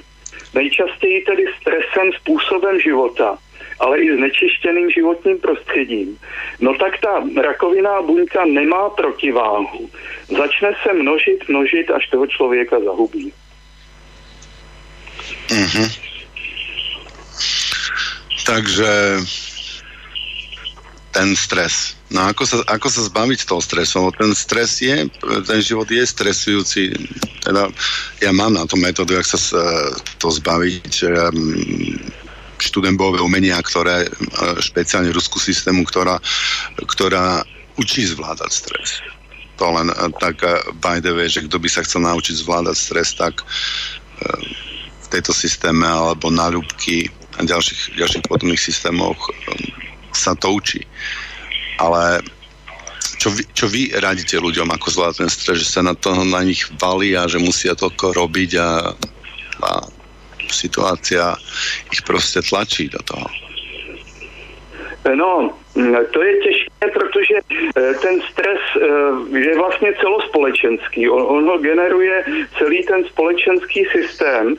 nejčastěji tedy stresem, způsobem života, ale i znečištěným životním prostředím, no tak ta rakoviná buňka nemá protiváhu. Začne se množit, množit, až toho člověka zahubí. Mm-hmm. Takže ten stres. No ako sa, ako sa zbaviť toho stresu? Ten stres je, ten život je stresujúci. Teda ja mám na to metódu, jak sa to zbaviť. Študujem bojové umenia, ktoré, špeciálne ruskú systému, ktorá, ktorá učí zvládať stres. To len tak by the way, že kto by sa chcel naučiť zvládať stres, tak v tejto systéme alebo na ľubky a ďalších, ďalších podobných systémoch sa to učí. Ale čo vy, čo vy radíte ľuďom, ako ten stres, že sa na to na nich valí a že musia toľko robiť a, a situácia ich prostě tlačí do toho? No, to je těžké, protože eh, ten stres eh, je vlastně celospolečenský. On, on ho generuje celý ten společenský systém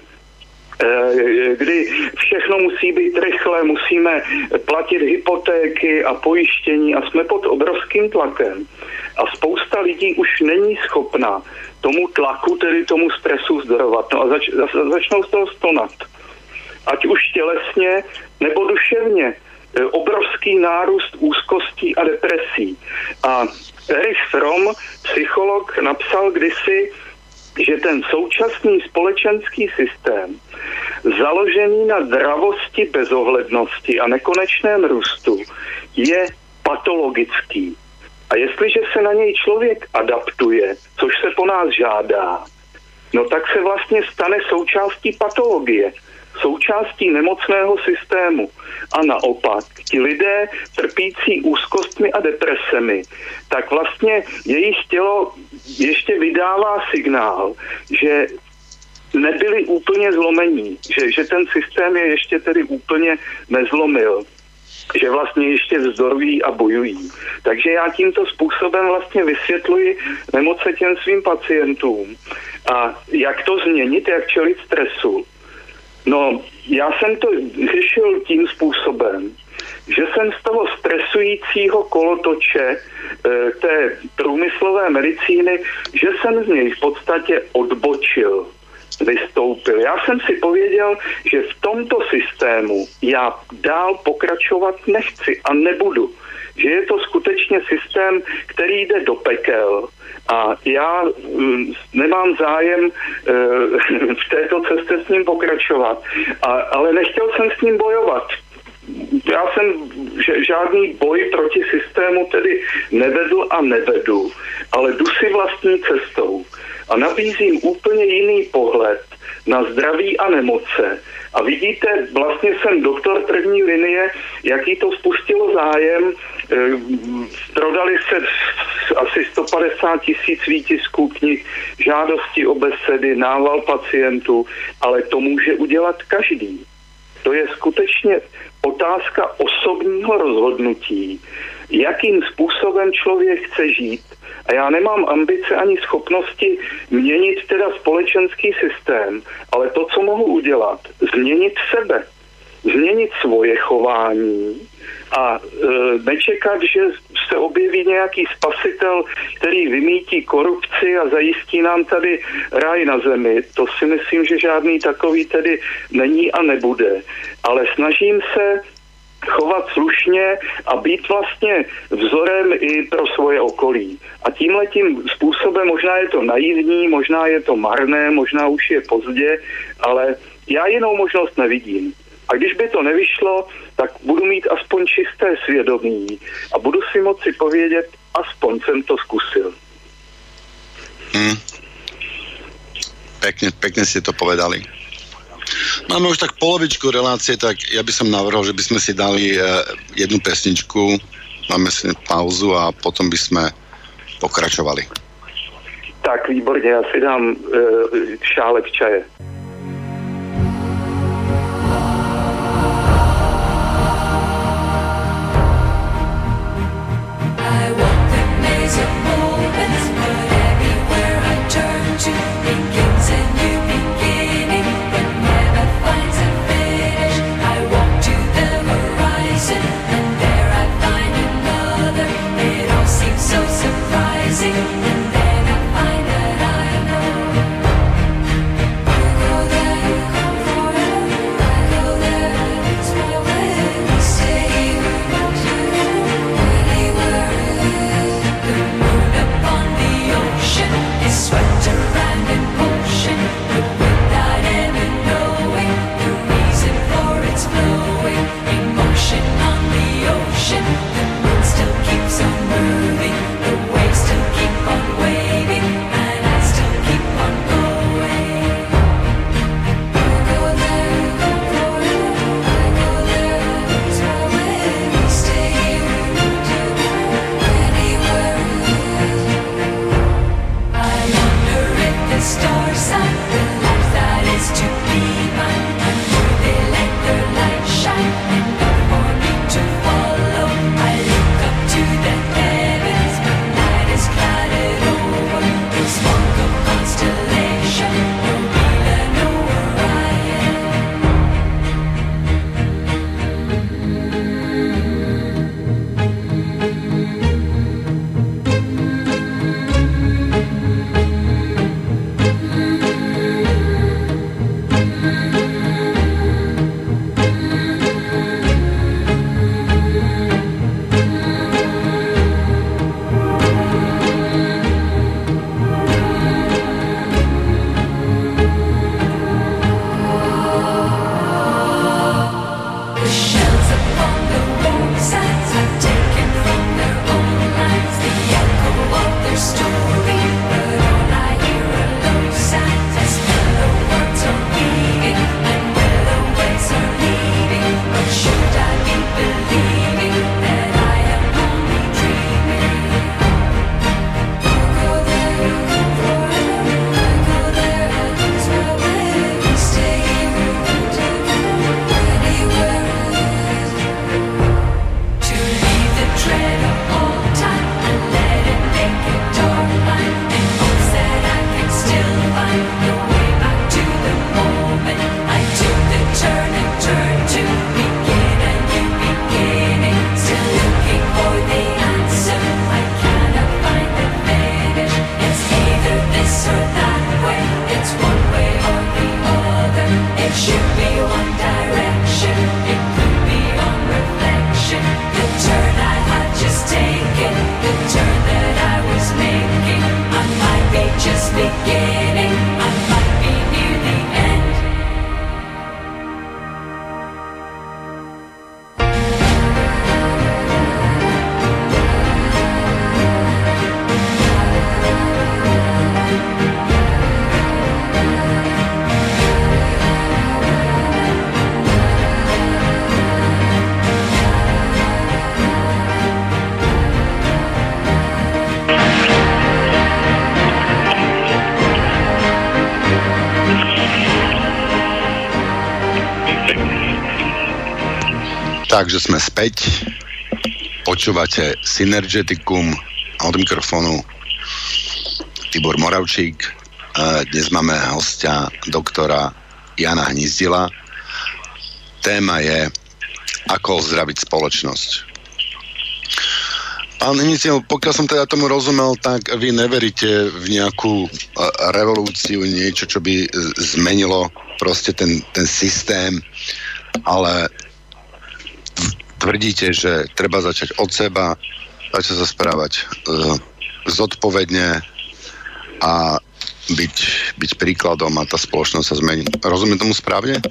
kdy všechno musí být rychle, musíme platit hypotéky a pojištění a jsme pod obrovským tlakem. A spousta lidí už není schopná tomu tlaku, tedy tomu stresu zdorovat. No a zač, začnou z toho stonat. Ať už tělesně nebo duševně. Eh, obrovský nárůst úzkostí a depresí. A Erich Fromm, psycholog, napsal kdysi, že ten současný společenský systém, založený na zdravosti, bezohlednosti a nekonečném růstu, je patologický. A jestliže se na něj člověk adaptuje, což se po nás žádá, no tak se vlastně stane součástí patologie součástí nemocného systému. A naopak, ti lidé trpící úzkostmi a depresemi, tak vlastně jejich tělo ještě vydává signál, že nebyli úplně zlomení, že, že ten systém je ještě tedy úplně nezlomil. že vlastně ještě vzdorují a bojují. Takže já tímto způsobem vlastně vysvětluji nemoce těm svým pacientům. A jak to změnit, jak čelit stresu? No, já jsem to řešil tím způsobem, že jsem z toho stresujícího kolotoče e, té průmyslové medicíny, že jsem z něj v podstatě odbočil vystoupil. Já jsem si pověděl, že v tomto systému já dál pokračovat nechci a nebudu. Že je to skutečně systém, který jde do pekel. A já mm, nemám zájem e, v této cestě s ním pokračovat. A, ale nechtěl jsem s ním bojovat já jsem žádný boj proti systému tedy nevedl a nevedu, ale jdu si vlastní cestou a nabízím úplně jiný pohled na zdraví a nemoce. A vidíte, vlastně jsem doktor první linie, jaký to spustilo zájem. E, prodali se asi 150 tisíc výtisků knih, žádosti o besedy, nával pacientů, ale to může udělat každý. To je skutečně otázka osobního rozhodnutí, jakým způsobem člověk chce žít. A já nemám ambice ani schopnosti měnit teda společenský systém, ale to, co mohu udělat, změnit sebe, změnit svoje chování a e, nečekat, že se objeví nějaký spasitel, který vymítí korupci a zajistí nám tady ráj na zemi. To si myslím, že žádný takový tedy není a nebude. Ale snažím se chovat slušně a být vlastně vzorem i pro svoje okolí. A tímhle tím způsobem možná je to naivní, možná je to marné, možná už je pozdě, ale já jinou možnost nevidím. A když by to nevyšlo, tak budu mít aspoň čisté svědomí a budu si moci povědět, aspoň jsem to zkusil. Hmm. Pekne, pekne ste to povedali. Máme už tak polovičku relácie, tak ja by som navrhol, že by sme si dali uh, jednu pesničku, máme si pauzu a potom by sme pokračovali. Tak, výborně, já si dám uh, šálek čaje. Takže sme späť. Počúvate Synergeticum od mikrofónu Tibor Moravčík. Dnes máme hostia doktora Jana Hnizdila. Téma je ako zdraviť spoločnosť. Pán Hnizdil, pokiaľ som teda tomu rozumel, tak vy neveríte v nejakú revolúciu, niečo, čo by zmenilo proste ten, ten systém, ale tvrdíte, že treba začať od seba, začať sa správať uh, zodpovedne a byť, byť príkladom a tá spoločnosť sa zmení. Rozumím tomu správne?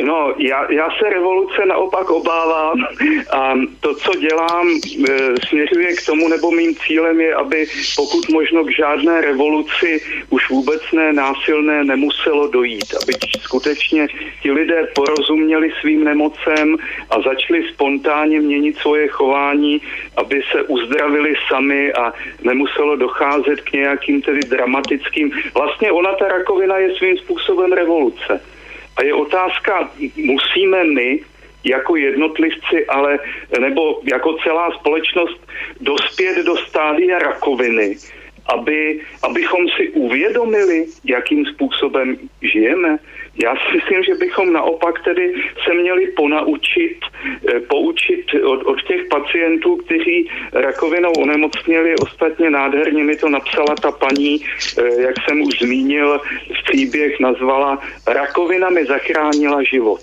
No, já, já se revoluce naopak obávám a to, co dělám, e, směřuje k tomu, nebo mým cílem je, aby pokud možno k žádné revoluci už vůbec ne násilné nemuselo dojít, aby skutečně ti lidé porozuměli svým nemocem a začali spontánně měnit svoje chování, aby se uzdravili sami a nemuselo docházet k nějakým tedy dramatickým. Vlastně ona ta rakovina je svým způsobem revoluce a je otázka, musíme my jako jednotlivci, ale nebo jako celá společnost dospět do stádia rakoviny, aby, abychom si uvědomili, jakým způsobem žijeme. Já si myslím, že bychom naopak tedy se měli ponaučit, eh, poučit od, od těch pacientů, kteří rakovinou onemocněli. Ostatně nádherně mi to napsala ta paní, eh, jak jsem už zmínil, v příběh nazvala Rakovina mi zachránila život.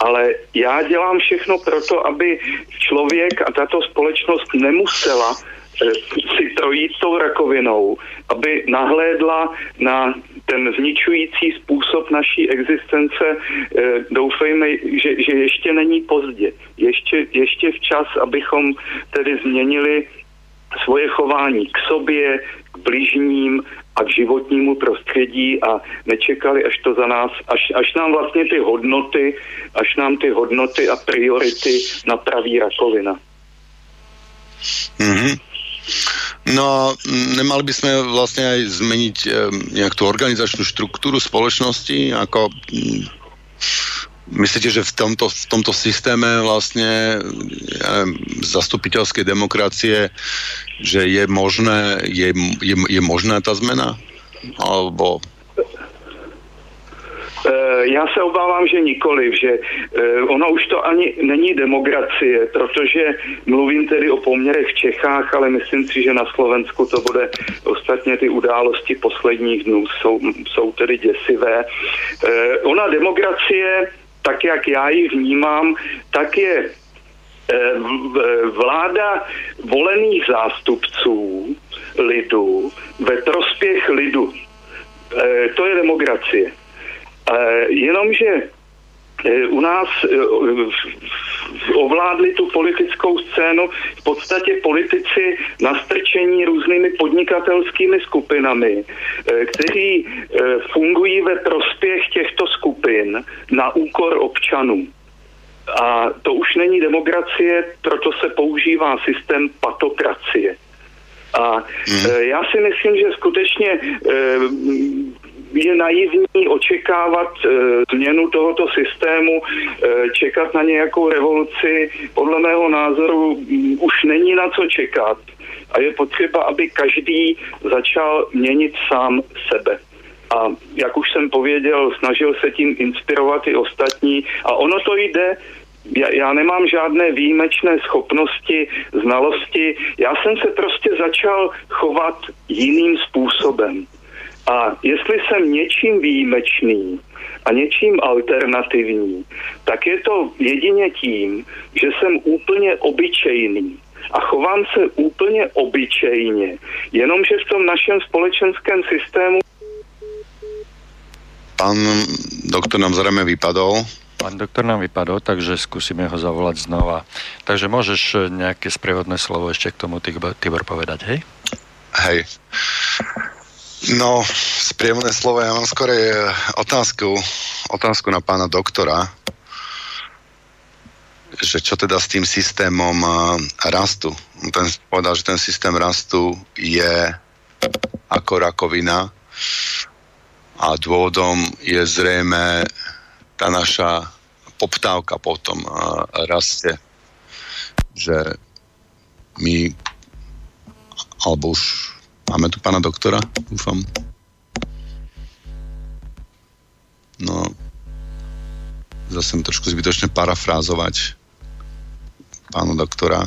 Ale já dělám všechno proto, aby člověk a tato společnost nemusela Eh, si projít tou rakovinou, aby nahlédla na ten zničující způsob naší existence, eh, doufejme, že, že ještě není pozdě. Ještě, ještě včas, abychom tedy změnili svoje chování k sobě, k bližním a k životnímu prostředí a nečekali, až to za nás, až, až nám vlastně ty hodnoty, až nám ty hodnoty a priority napraví rakovina. Mm-hmm. No, nemali by sme vlastne aj zmeniť e, nejak tú organizačnú štruktúru Myslíte, že v tomto, v tomto systéme vlastne ja neviem, zastupiteľskej demokracie, že je možné, je, je, je možná tá zmena? Alebo Eh, já se obávám, že nikoliv, že eh, ono už to ani není demokracie, protože mluvím tedy o poměrech v Čechách, ale myslím si, že na Slovensku to bude ostatně ty události posledních dnů jsou, jsou tedy děsivé. Eh, ona demokracie, tak jak já ji vnímám, tak je vláda volených zástupců lidu ve prospěch lidu. To je demokracie. Jenomže e, u nás ovládli tu politickou scénu v podstatě politici nastrčení různými podnikatelskými skupinami, e, kteří fungují ve prospěch těchto skupin na úkor občanů. A to už není demokracie, proto se používá systém patokracie. A hmm. já si myslím, že skutečně je naivní očekávat e, změnu tohoto systému, e, čekat na nějakou revoluci. Podle mého názoru m, mm, už není na co čekat. A je potřeba, aby každý začal měnit sám sebe. A jak už jsem pověděl, snažil se tím inspirovat i ostatní. A ono to jde já, já nemám žádné výjimečné schopnosti, znalosti. Já jsem se prostě začal chovat jiným způsobem. A jestli jsem něčím výjimečný a něčím alternativní, tak je to jedině tím, že jsem úplně obyčejný a chovám se úplně obyčejně, jenomže v tom našem společenském systému Pan doktor nám zrejme vypadol. Pán doktor nám vypadol, takže skúsime ho zavolať znova. Takže môžeš nejaké sprievodné slovo ešte k tomu Tibor povedať, hej? Hej. No, sprievodné slovo, ja mám skôr otázku, otázku na pána doktora, že čo teda s tým systémom rastu. Ten povedal, že ten systém rastu je ako rakovina a dôvodom je zrejme tá naša poptávka potom rastie, že my alebo už máme tu pána doktora, dúfam. No, zase trošku zbytočne parafrázovať pánu doktora.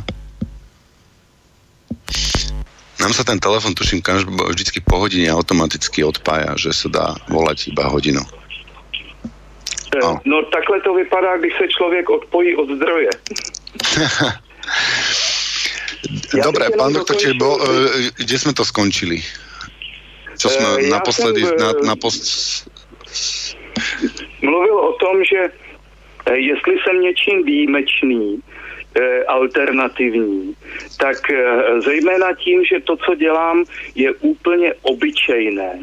Nám sa ten telefon, tuším, vždycky po hodine automaticky odpája, že sa dá volať iba hodinu. No. no takhle to vypadá, když se člověk odpojí od zdroje. Dobre, pán doktor, čiže bol, uh, kde sme to skončili? Co jsme uh, naposledy... Jsem, na, na post... Mluvil o tom, že jestli jsem něčím výjimečný, alternativní, tak zejména tím, že to, co dělám, je úplně obyčejné.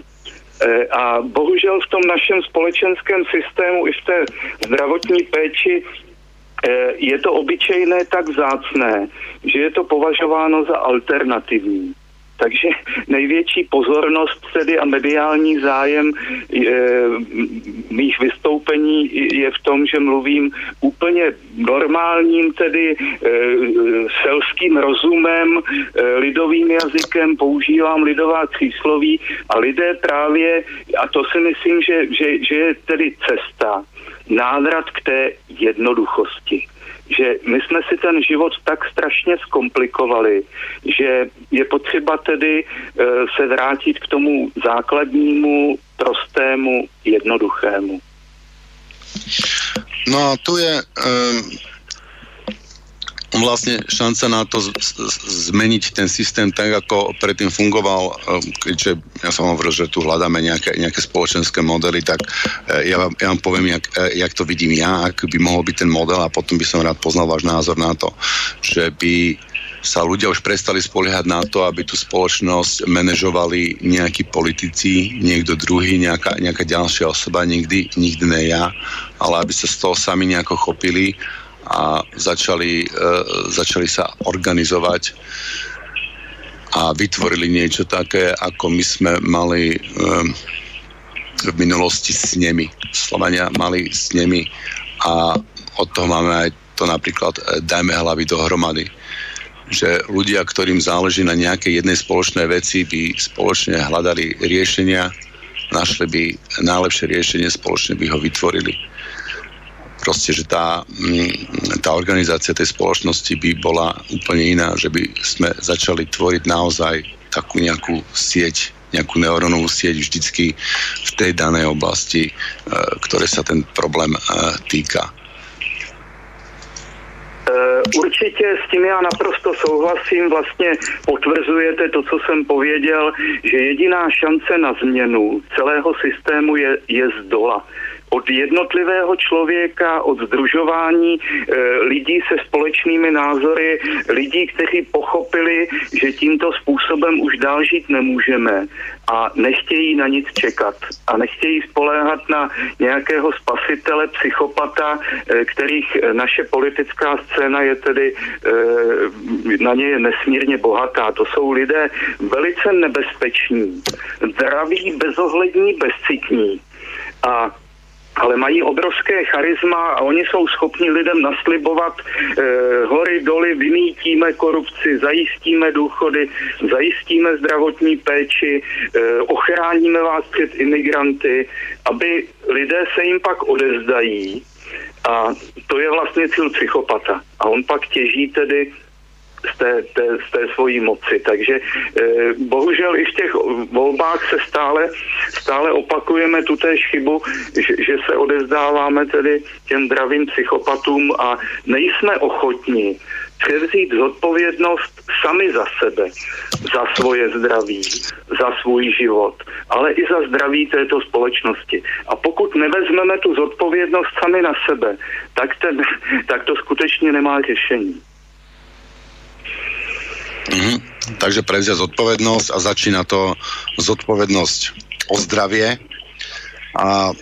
A bohužel v tom našem společenském systému i v té zdravotní péči je to obyčejné tak vzácné, že je to považováno za alternativní. Takže největší pozornost tedy a mediální zájem je, mých vystoupení je v tom, že mluvím úplně normálním, tedy e, selským rozumem, lidovým jazykem, používám lidová přísloví a lidé právě, a to si myslím, že, že, že je tedy cesta, návrat k té jednoduchosti že my jsme si ten život tak strašně zkomplikovali, že je potřeba tedy e, se vrátit k tomu základnímu, prostému, jednoduchému. No a tu je um, vlastne šanca na to z, z, zmeniť ten systém tak, ako predtým fungoval, eh, keďže ja som hovoril, že tu hľadáme nejaké, nejaké spoločenské modely, tak eh, ja vám, ja vám poviem, jak, eh, jak to vidím ja, ak by mohol byť ten model a potom by som rád poznal váš názor na to, že by sa ľudia už prestali spoliehať na to, aby tú spoločnosť manažovali nejakí politici, niekto druhý, nejaká, nejaká ďalšia osoba, nikdy, nikdy ne ja, ale aby sa z toho sami nejako chopili a začali, e, začali sa organizovať a vytvorili niečo také, ako my sme mali e, v minulosti s nimi. Slovania mali s nimi a od toho máme aj to napríklad e, dajme hlavy dohromady že ľudia, ktorým záleží na nejakej jednej spoločnej veci, by spoločne hľadali riešenia, našli by najlepšie riešenie, spoločne by ho vytvorili proste, že tá, mm, tá organizácia tej spoločnosti by bola úplne iná, že by sme začali tvoriť naozaj takú nejakú sieť, nejakú neurónovú sieť vždycky v tej danej oblasti, e, ktoré sa ten problém e, týka. E, určitě s tím já naprosto souhlasím, vlastně potvrzujete to, co jsem pověděl, že jediná šance na změnu celého systému je, je z dola od jednotlivého člověka, od združování e, lidí se společnými názory, lidí, kteří pochopili, že tímto způsobem už dál žít nemůžeme a nechtějí na nic čekat a nechtějí spoléhat na nějakého spasitele, psychopata, e, kterých naše politická scéna je tedy, e, na ně je nesmírně bohatá. To jsou lidé velice nebezpeční, zdraví, bezohlední, bezcitní. A ale mají obrovské charisma a oni jsou schopni lidem naslibovat e, hory, doly, vymítíme korupci, zajistíme důchody, zajistíme zdravotní péči, e, ochráníme vás před imigranty, aby lidé se jim pak odezdají a to je vlastně cíl psychopata. A on pak těží tedy z té, té, z té svojí moci. Takže e, bohužel i v těch volbách se stále, stále opakujeme tutéž chybu, že, že se odezdáváme tedy těm dravým psychopatům a nejsme ochotní převzít zodpovědnost sami za sebe, za svoje zdraví, za svůj život, ale i za zdraví této společnosti. A pokud nevezmeme tu zodpovědnost sami na sebe, tak, ten, tak to skutečně nemá řešení. Mm-hmm. Takže prevzia zodpovednosť a začína to zodpovednosť o zdravie a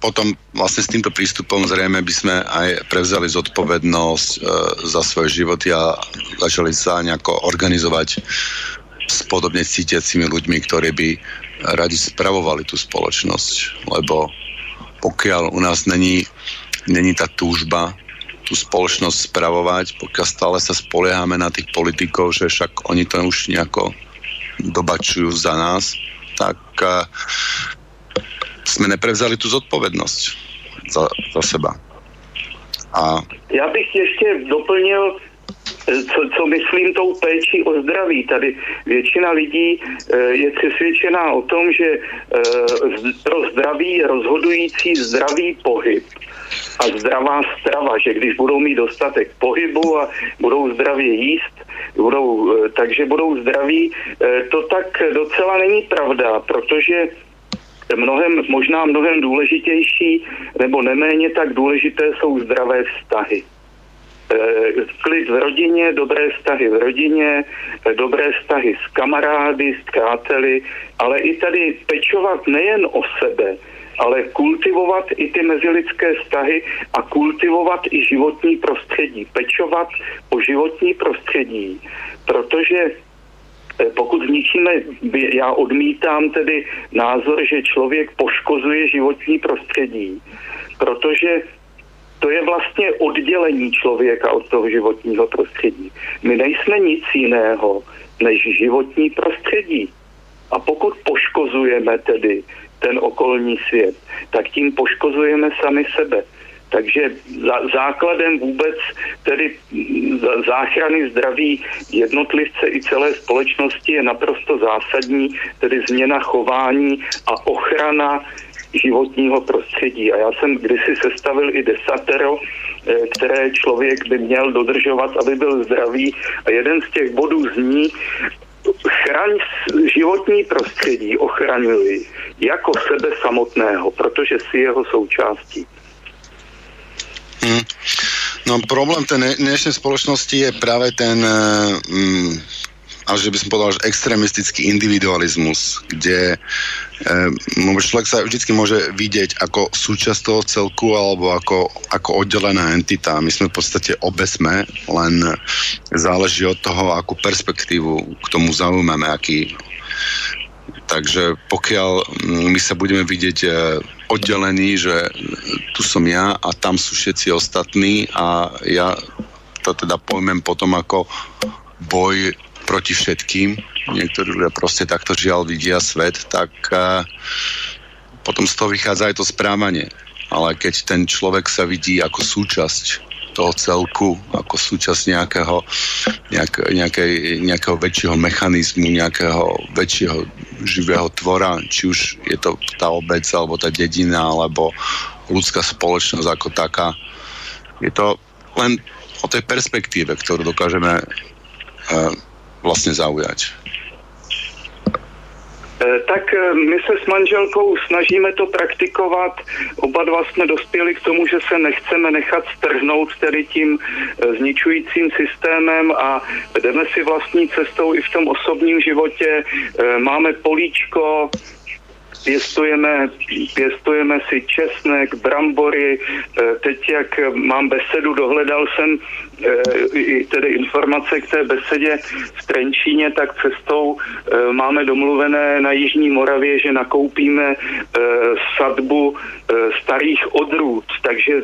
potom vlastne s týmto prístupom zrejme by sme aj prevzali zodpovednosť e, za svoje životy a začali sa nejako organizovať s podobne cítiacimi ľuďmi, ktorí by radi spravovali tú spoločnosť, lebo pokiaľ u nás není není ta túžba tú spoločnosť spravovať, pokiaľ stále sa spoliehame na tých politikov, že však oni to už nejako dobačujú za nás, tak uh, sme neprevzali tú zodpovednosť za, za seba. A... Já bych ještě doplnil co, co myslím tou péči o zdraví. Tady většina lidí eh, je přesvědčená o tom, že eh, pro zdraví je rozhodující zdravý pohyb a zdravá strava, že když budou mít dostatek pohybu a budou zdravě jíst, budou, eh, takže budou zdraví, to tak docela není pravda, protože mnohem, možná mnohem důležitější nebo neméně tak důležité jsou zdravé vztahy. Eh, klid v rodině, dobré vztahy v rodině, eh, dobré vztahy s kamarády, s přáteli, ale i tady pečovat nejen o sebe, ale kultivovat i ty mezilidské vztahy a kultivovat i životní prostředí, pečovat o životní prostředí, protože eh, pokud zničíme, já odmítám tedy názor, že člověk poškozuje životní prostředí, protože to je vlastně oddělení člověka od toho životního prostředí. My nejsme nic jiného než životní prostředí. A pokud poškozujeme tedy ten okolní svět, tak tím poškozujeme sami sebe. Takže základem vůbec tedy záchrany zdraví jednotlivce i celé společnosti je naprosto zásadní, tedy změna chování a ochrana životního prostředí. A já jsem kdysi sestavil i desatero, eh, které člověk by měl dodržovat, aby byl zdravý. A jeden z těch bodů zní, chraň životní prostředí, ochraňuji jako sebe samotného, protože si jeho součástí. Hmm. No problém té dnešní společnosti je právě ten mm, až by som povedal, že extrémistický individualizmus, kde e, človek sa vždycky môže vidieť ako súčasť toho celku alebo ako, ako oddelená entita. My sme v podstate obe sme, len záleží od toho, akú perspektívu k tomu zaujímame, aký Takže pokiaľ mm, my sa budeme vidieť e, oddelení, že tu som ja a tam sú všetci ostatní a ja to teda pojmem potom ako boj proti všetkým, niektorí ľudia proste takto žiaľ vidia svet, tak uh, potom z toho vychádza aj to správanie. Ale keď ten človek sa vidí ako súčasť toho celku, ako súčasť nejakého, nejak, nejakej, nejakého väčšieho mechanizmu, nejakého väčšieho živého tvora, či už je to tá obec, alebo tá dedina, alebo ľudská spoločnosť ako taká. Je to len o tej perspektíve, ktorú dokážeme uh, vlastně zaujať? Eh, tak eh, my se s manželkou snažíme to praktikovat. Oba dva jsme dospěli k tomu, že se nechceme nechat strhnout tedy tím eh, zničujícím systémem a jdeme si vlastní cestou i v tom osobním životě. Máme políčko, pěstujeme, pěstujeme si česnek, brambory. Teď, jak mám besedu, dohledal jsem i tedy informace k té besedě v Trenčíně, tak cestou e, máme domluvené na Jižní Moravě, že nakoupíme sadbu starých odrůd, takže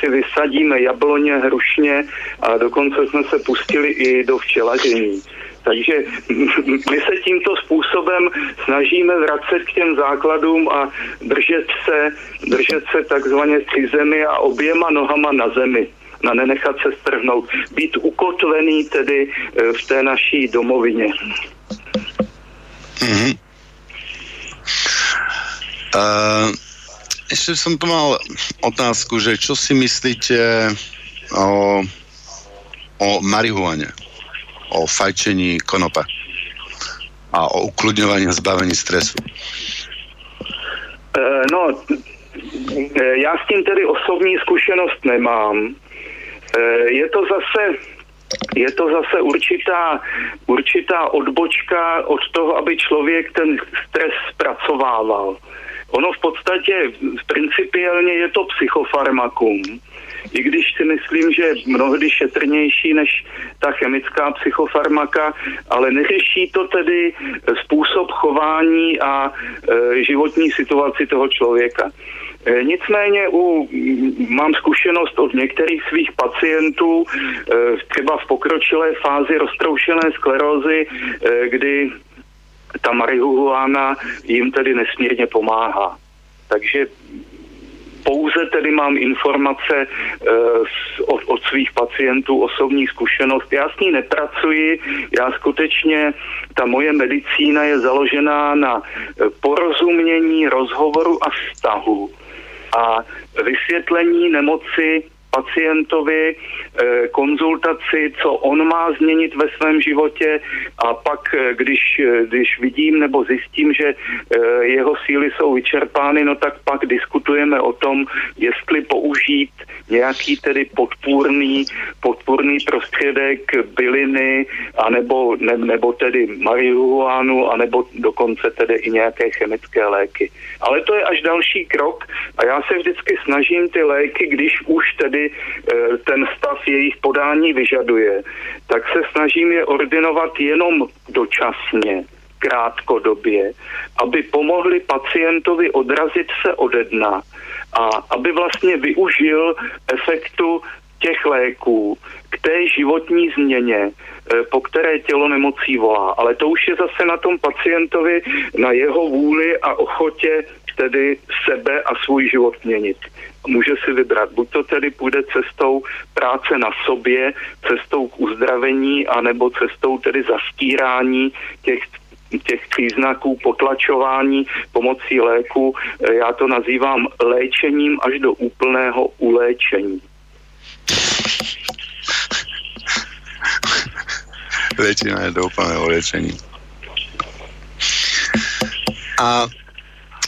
si vysadíme jabloně, hrušně a dokonce jsme se pustili i do včelaření. Takže my se tímto způsobem snažíme vracet k těm základům a držet se, držet se takzvaně při zemi a oběma nohama na zemi na nenechat se strhnout, být ukotvený tedy e, v té naší domovině. Mm-hmm. Uh, ešte som tu mal otázku, že čo si myslíte o, o marihuane, o fajčení konope a o ukludňovaní a zbavení stresu? Uh, no, já s tím tedy osobní zkušenost nemám. Eh, je to zase je to zase určitá, určitá odbočka od toho, aby člověk ten stres zpracovával. Ono v podstatě principiálně je to psychofarmakum, i když si myslím, že mnohdy šetrnější než ta chemická psychofarmaka, ale neřeší to tedy způsob chování a e, životní situaci toho člověka. E, nicméně u, mám zkušenost od některých svých pacientů, e, třeba v pokročilé fázi roztroušené sklerózy, kdy ta marihuana jim tedy nesmírně pomáhá. Takže pouze tedy mám informace uh, od, od svých pacientů, osobní zkušenost. Já s ní nepracuji, já skutečně, ta moje medicína je založená na porozumění, rozhovoru a vztahu a vysvětlení nemoci pacientovi eh, konzultaci, co on má změnit ve svém životě a pak, eh, když, eh, když vidím nebo zjistím, že jeho síly jsou vyčerpány, no tak pak diskutujeme o tom, jestli použít nějaký tedy podpůrný, podpůrný prostředek byliny, anebo, ne, nebo tedy marihuanu, anebo dokonce tedy i nějaké chemické léky. Ale to je až další krok a já se vždycky snažím ty léky, když už tedy Eh, ten stav jejich podání vyžaduje, tak se snažím je ordinovat jenom dočasně, krátkodobě, aby pomohli pacientovi odrazit se ode dna a aby vlastně využil efektu těch léků k té životní změně, eh, po které tělo nemocí volá. Ale to už je zase na tom pacientovi, na jeho vůli a ochotě tedy sebe a svůj život měnit. Může si vybrat, buď to tedy půjde cestou práce na sobě, cestou k uzdravení, anebo cestou tedy zastírání těch těch příznaků potlačování pomocí léku. Já to nazývám léčením až do úplného uléčení. Léčení do úplného uléčení. A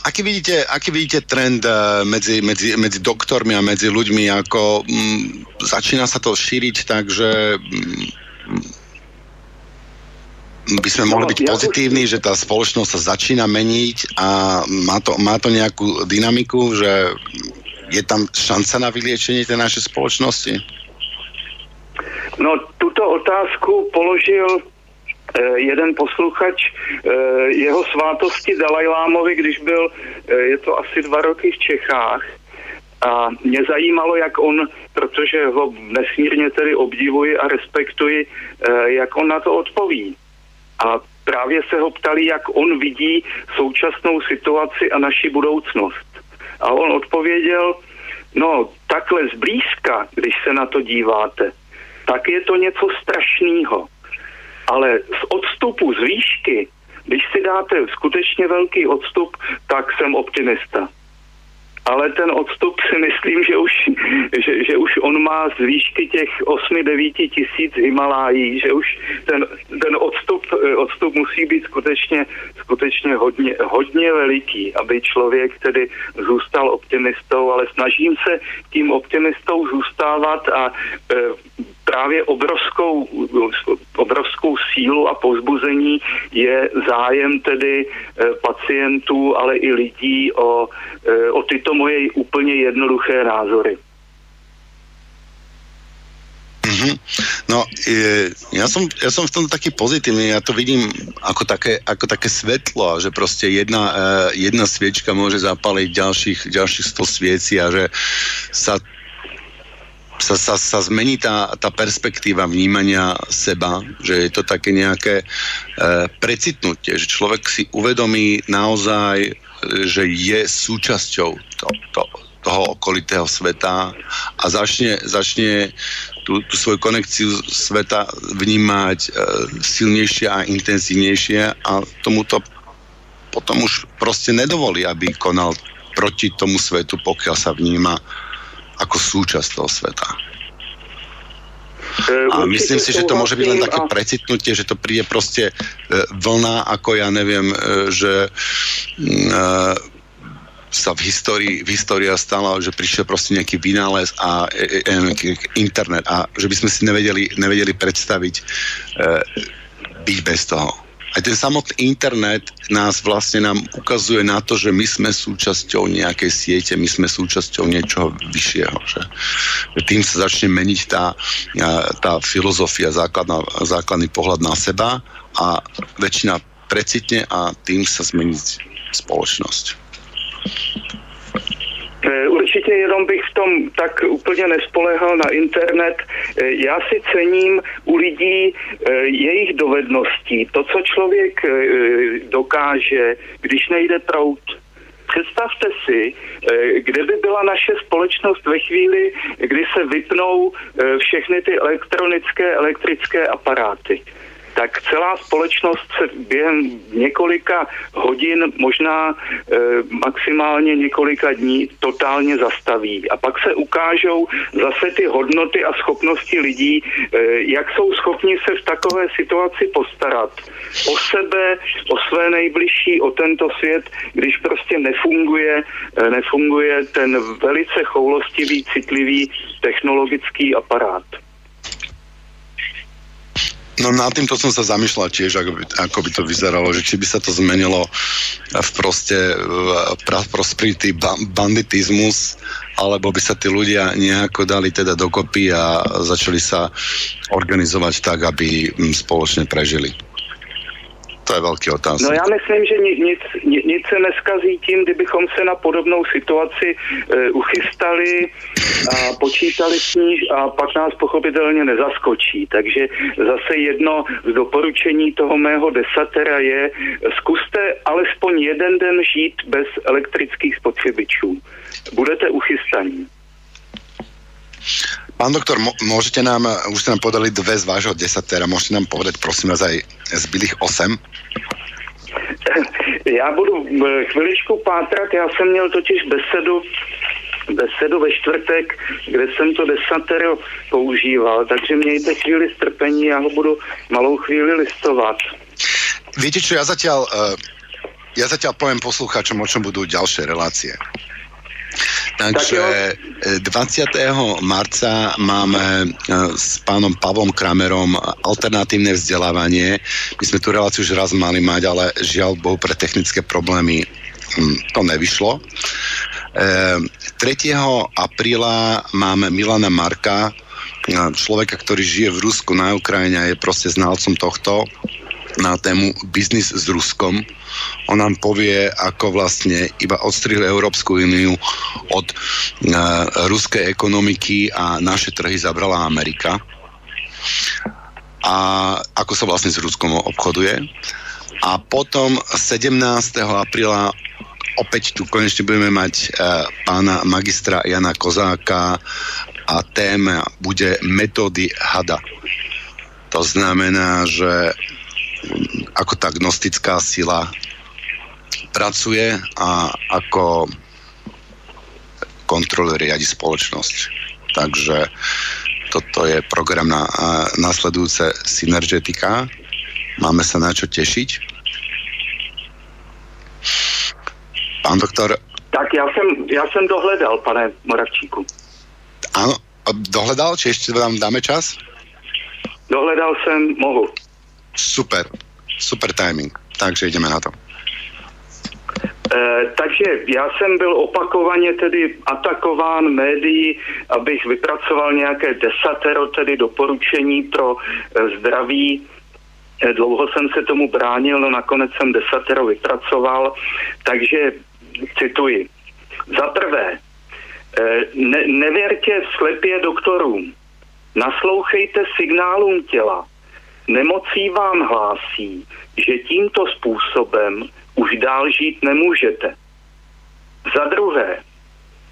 aký vidíte, aký vidíte trend uh, medzi, medzi, medzi doktormi a medzi ľuďmi, ako mm, začína sa to šíriť tak, že mm, by sme mohli no, byť pozitívni, že tá spoločnosť sa začína meniť a má to, má to nejakú dynamiku, že je tam šanca na vyliečenie tej našej spoločnosti? No, tuto otázku položil Eh, jeden posluchač eh, jeho svátosti Dalajlámovi, když byl, eh, je to asi dva roky v Čechách, a mě zajímalo, jak on, protože ho nesmírně tedy obdivuji a respektuji, jak on na to odpoví. A právě se ho ptali, jak on vidí současnou situaci a naši budoucnost. A on odpověděl, no takhle zblízka, když se na to díváte, tak je to něco strašného ale z odstupu z výšky, když si dáte skutečně velký odstup, tak jsem optimista. Ale ten odstup si myslím, že už, že, že už on má z výšky těch 8-9 tisíc Himalájí, že už ten, ten odstup, odstup musí být skutečně, skutečně hodně, hodně veliký, aby člověk tedy zůstal optimistou, ale snažím se tím optimistou zůstávat a e, právě obrovskou, obrovskou sílu a pozbuzení je zájem tedy e, pacientů, ale i lidí o, e, o tyto moje úplně jednoduché názory. Mm-hmm. No, je, ja, som, ja som v tom taký pozitívny, ja to vidím ako také, ako také svetlo, že proste jedna, uh, jedna sviečka môže zapaliť ďalších, ďalších 100 svieci a že sa sa, sa, sa zmení tá, tá perspektíva vnímania seba, že je to také nejaké e, precitnutie, že človek si uvedomí naozaj, že je súčasťou to, to, toho okolitého sveta a začne, začne tú, tú svoju konekciu sveta vnímať e, silnejšie a intenzívnejšie a tomuto potom už proste nedovolí, aby konal proti tomu svetu, pokiaľ sa vníma ako súčasť toho sveta. E, a myslím si, že to môže byť len také precitnutie, že to príde proste e, vlna, ako ja neviem, e, že sa v histórii, v histórii stala, že prišiel proste nejaký vynález a internet a že by sme si nevedeli, nevedeli predstaviť byť bez toho aj ten samotný internet nás vlastne nám ukazuje na to, že my sme súčasťou nejakej siete, my sme súčasťou niečoho vyššieho. Že? Tým sa začne meniť tá, tá filozofia, základná, základný pohľad na seba a väčšina precitne a tým sa zmení spoločnosť. E, určitě jenom bych v tom tak úplně nespolehal na internet. Eh, já si cením u lidí eh, jejich dovedností, to, co člověk dokáže, když nejde prout. Představte si, kde by byla naše společnost ve chvíli, kdy se vypnou všechny ty elektronické, elektrické aparáty tak celá společnost se během několika hodin, možná e, maximálně několika dní totálně zastaví. A pak se ukážou zase ty hodnoty a schopnosti lidí, e, jak jsou schopni se v takové situaci postarat o sebe, o své nejbližší, o tento svět, když prostě nefunguje, e, nefunguje ten velice choulostivý, citlivý technologický aparát. No nad týmto som sa zamýšľal tiež, ako by, ako by to vyzeralo, že či by sa to zmenilo v proste v prosperity banditizmus, alebo by sa tí ľudia nejako dali teda dokopy a začali sa organizovať tak, aby spoločne prežili. To je velký otázka. No já myslím, že nic, nic se neskazí tím, kdybychom se na podobnou situaci e, uchystali a počítali s ní a pak nás pochopitelně nezaskočí. Takže zase jedno z doporučení toho mého desatera je, zkuste alespoň jeden den žít bez elektrických spotřebičů. Budete uchystaní. Pán doktor, môžete nám, už ste nám podali dve z vášho desatera, môžete nám povedať prosím vás aj zbylých osem? Já budu chviličku pátrat, já jsem měl totiž besedu besedu ve čtvrtek, kde jsem to desatero používal, takže mějte chvíli strpení, já ho budu malou chvíli listovat. Víte čo, ja zatiaľ, uh, ja zatiaľ poviem poslucháčom, o čom budú ďalšie relácie. Takže 20. Eh, marca máme eh, s pánom Pavlom Kramerom alternatívne vzdelávanie. My sme tu reláciu už raz mali mať, ale žiaľ Bohu pre technické problémy hm, to nevyšlo. 3. Eh, apríla máme Milana Marka, človeka, ktorý žije v Rusku na Ukrajine a je proste znalcom tohto na tému biznis s Ruskom. On nám povie, ako vlastne iba odstrihli Európsku úniu od uh, ruskej ekonomiky a naše trhy zabrala Amerika. A ako sa vlastne s Ruskom obchoduje. A potom 17. apríla opäť tu konečne budeme mať uh, pána magistra Jana Kozáka a téma bude metódy hada. To znamená, že ako tá gnostická sila pracuje a ako kontroluje riadi spoločnosť. Takže toto je program na nasledujúce synergetika. Máme sa na čo tešiť. Pán doktor. Tak já jsem, já jsem dohledal, pane Moravčíku. Ano, dohledal, či ještě vám dáme čas? Dohledal jsem, mohu. Super, super timing. Takže jdeme na to. E, takže já jsem byl opakovaně tedy atakován médií, abych vypracoval nějaké desatero, tedy doporučení pro e, zdraví. E, dlouho jsem se tomu bránil, no nakonec jsem desatero vypracoval, takže cituji. Za prvé, ne, nevěrte slepě doktorům, naslouchejte signálům těla, Nemocí vám hlásí, že tímto způsobem už dál žít nemůžete. Za druhé,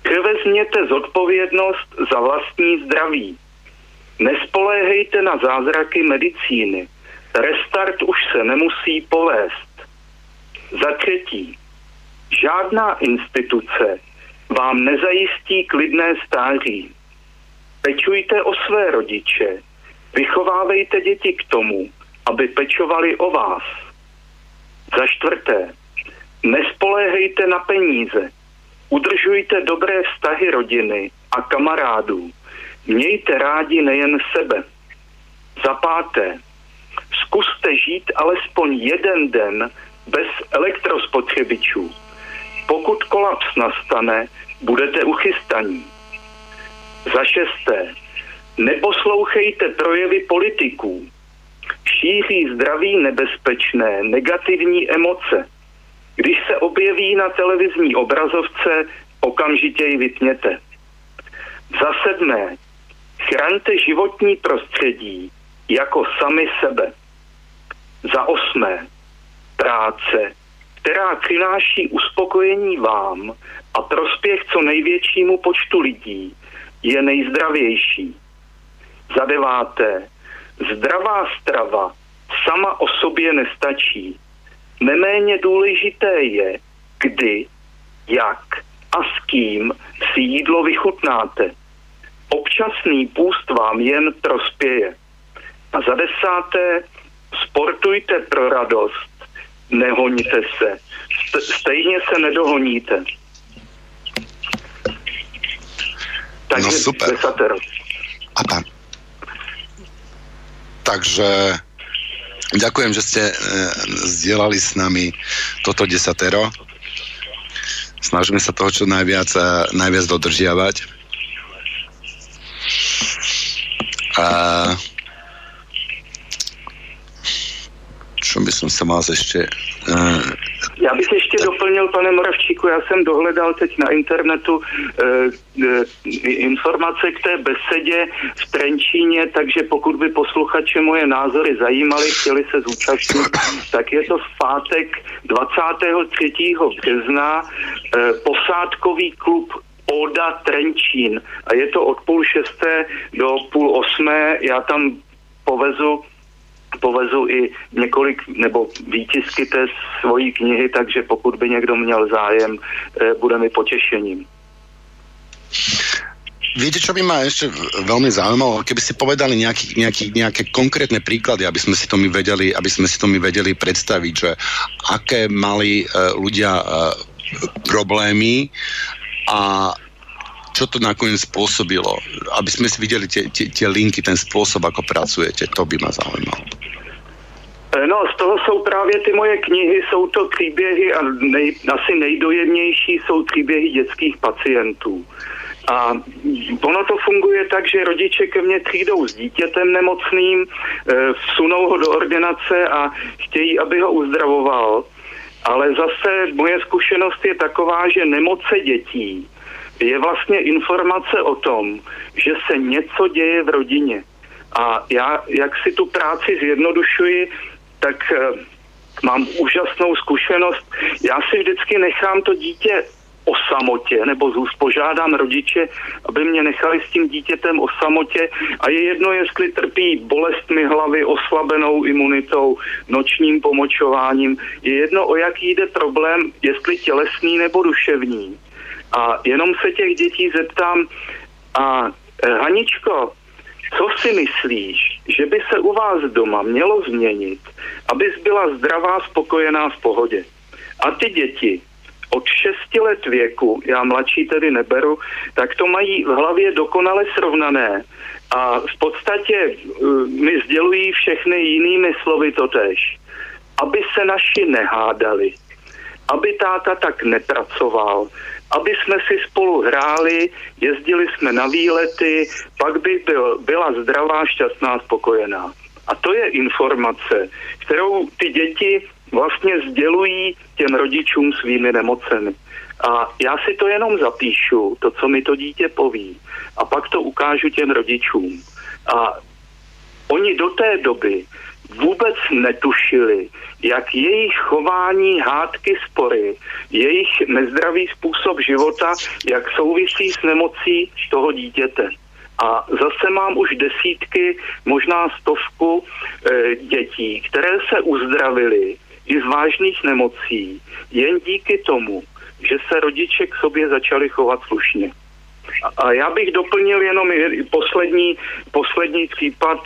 převezměte zodpovědnost za vlastní zdraví. Nespoléhejte na zázraky medicíny. Restart už se nemusí povést. Za třetí, žádná instituce vám nezajistí klidné stáří. Pečujte o své rodiče, Vychovávejte děti k tomu, aby pečovali o vás. Za čtvrté, nespoléhejte na peníze. Udržujte dobré vztahy rodiny a kamarádů. Mějte rádi nejen sebe. Za páté, zkuste žít alespoň jeden den bez elektrospotřebičů. Pokud kolaps nastane, budete uchystaní. Za šesté, Neposlouchejte projevy politiků. Šíří zdraví nebezpečné, negativní emoce. Když se objeví na televizní obrazovce, okamžitě ji vypněte. Za sedmé, chraňte životní prostředí jako sami sebe. Za osmé, práce, která přináší uspokojení vám a prospěch co největšímu počtu lidí, je nejzdravější. Za deváté, zdravá strava sama o sobě nestačí. Neméně důležité je, kdy, jak a s kým si jídlo vychutnáte. Občasný půst vám jen prospěje. A za desáté, sportujte pro radost, nehoníte se. Stejně se nedohoníte. Takže no super. Desatero. A tam. Takže ďakujem, že ste e, zdieľali s nami toto desatero. Snažíme sa toho čo najviac, e, najviac dodržiavať. A čo by som sa mal ešte... Já bych ještě doplnil, pane Moravčíku, já jsem dohledal teď na internetu uh, uh, informace k té besedě v Trenčíně, takže pokud by posluchače moje názory zajímaly, chtěli se zúčastnit, tak je to v pátek 23. března uh, posádkový klub Oda Trenčín a je to od půl šesté do půl osmé. Já tam povezu povezu i několik nebo výtisky té svojí knihy, takže pokud by někdo měl zájem, eh, bude mi potěšením. Viete, čo by ma ešte veľmi zaujímalo, keby si povedali nejaký, nejaký, nejaké konkrétne príklady, aby sme si to my vedeli, aby sme si to my vedeli predstaviť, že aké mali uh, ľudia uh, problémy a čo to nakoniec spôsobilo, aby sme si videli tie, tie, tie linky, ten spôsob, ako pracujete, to by ma zaujímalo. Eh, no, z toho jsou právě ty moje knihy, jsou to příběhy a nej, asi nejdojemnější jsou příběhy dětských pacientů. A ono to funguje tak, že rodiče ke mně přijdou s dítětem nemocným, eh, vsunou ho do ordinace a chtějí, aby ho uzdravoval. Ale zase moje zkušenost je taková, že nemoce dětí je vlastně informace o tom, že se něco děje v rodině. A já, jak si tu práci zjednodušuji, tak eh, mám úžasnou zkušenost. Já si vždycky nechám to dítě o samotě, nebo požádám rodiče, aby mě nechali s tím dítětem o samotě a je jedno, jestli trpí bolestmi hlavy, oslabenou imunitou, nočním pomočováním, je jedno, o jaký jde problém, jestli tělesný nebo duševní. A jenom se těch dětí zeptám, a eh, Haničko, co si myslíš, že by se u vás doma mělo změnit, abys byla zdravá, spokojená v pohodě? A ty děti od 6 let věku, já mladší tedy neberu, tak to mají v hlavě dokonale srovnané a v podstatě uh, mi sdělují všechny jinými slovy totež. Aby se naši nehádali, aby táta tak nepracoval, aby jsme si spolu hráli, jezdili jsme na výlety, pak by byl, byla zdravá, šťastná, spokojená. A to je informace, kterou ty děti vlastně sdělují těm rodičům svými nemocemi. A já si to jenom zapíšu, to, co mi to dítě poví, a pak to ukážu těm rodičům. A oni do té doby vůbec netušili, jak jejich chování, hádky, spory, jejich nezdravý způsob života, jak souvisí s nemocí toho dítěte. A zase mám už desítky, možná stovku e, dětí, které se uzdravily i z vážných nemocí jen díky tomu, že se rodiče k sobě začali chovat slušně. A, já bych doplnil jenom poslední, poslední případ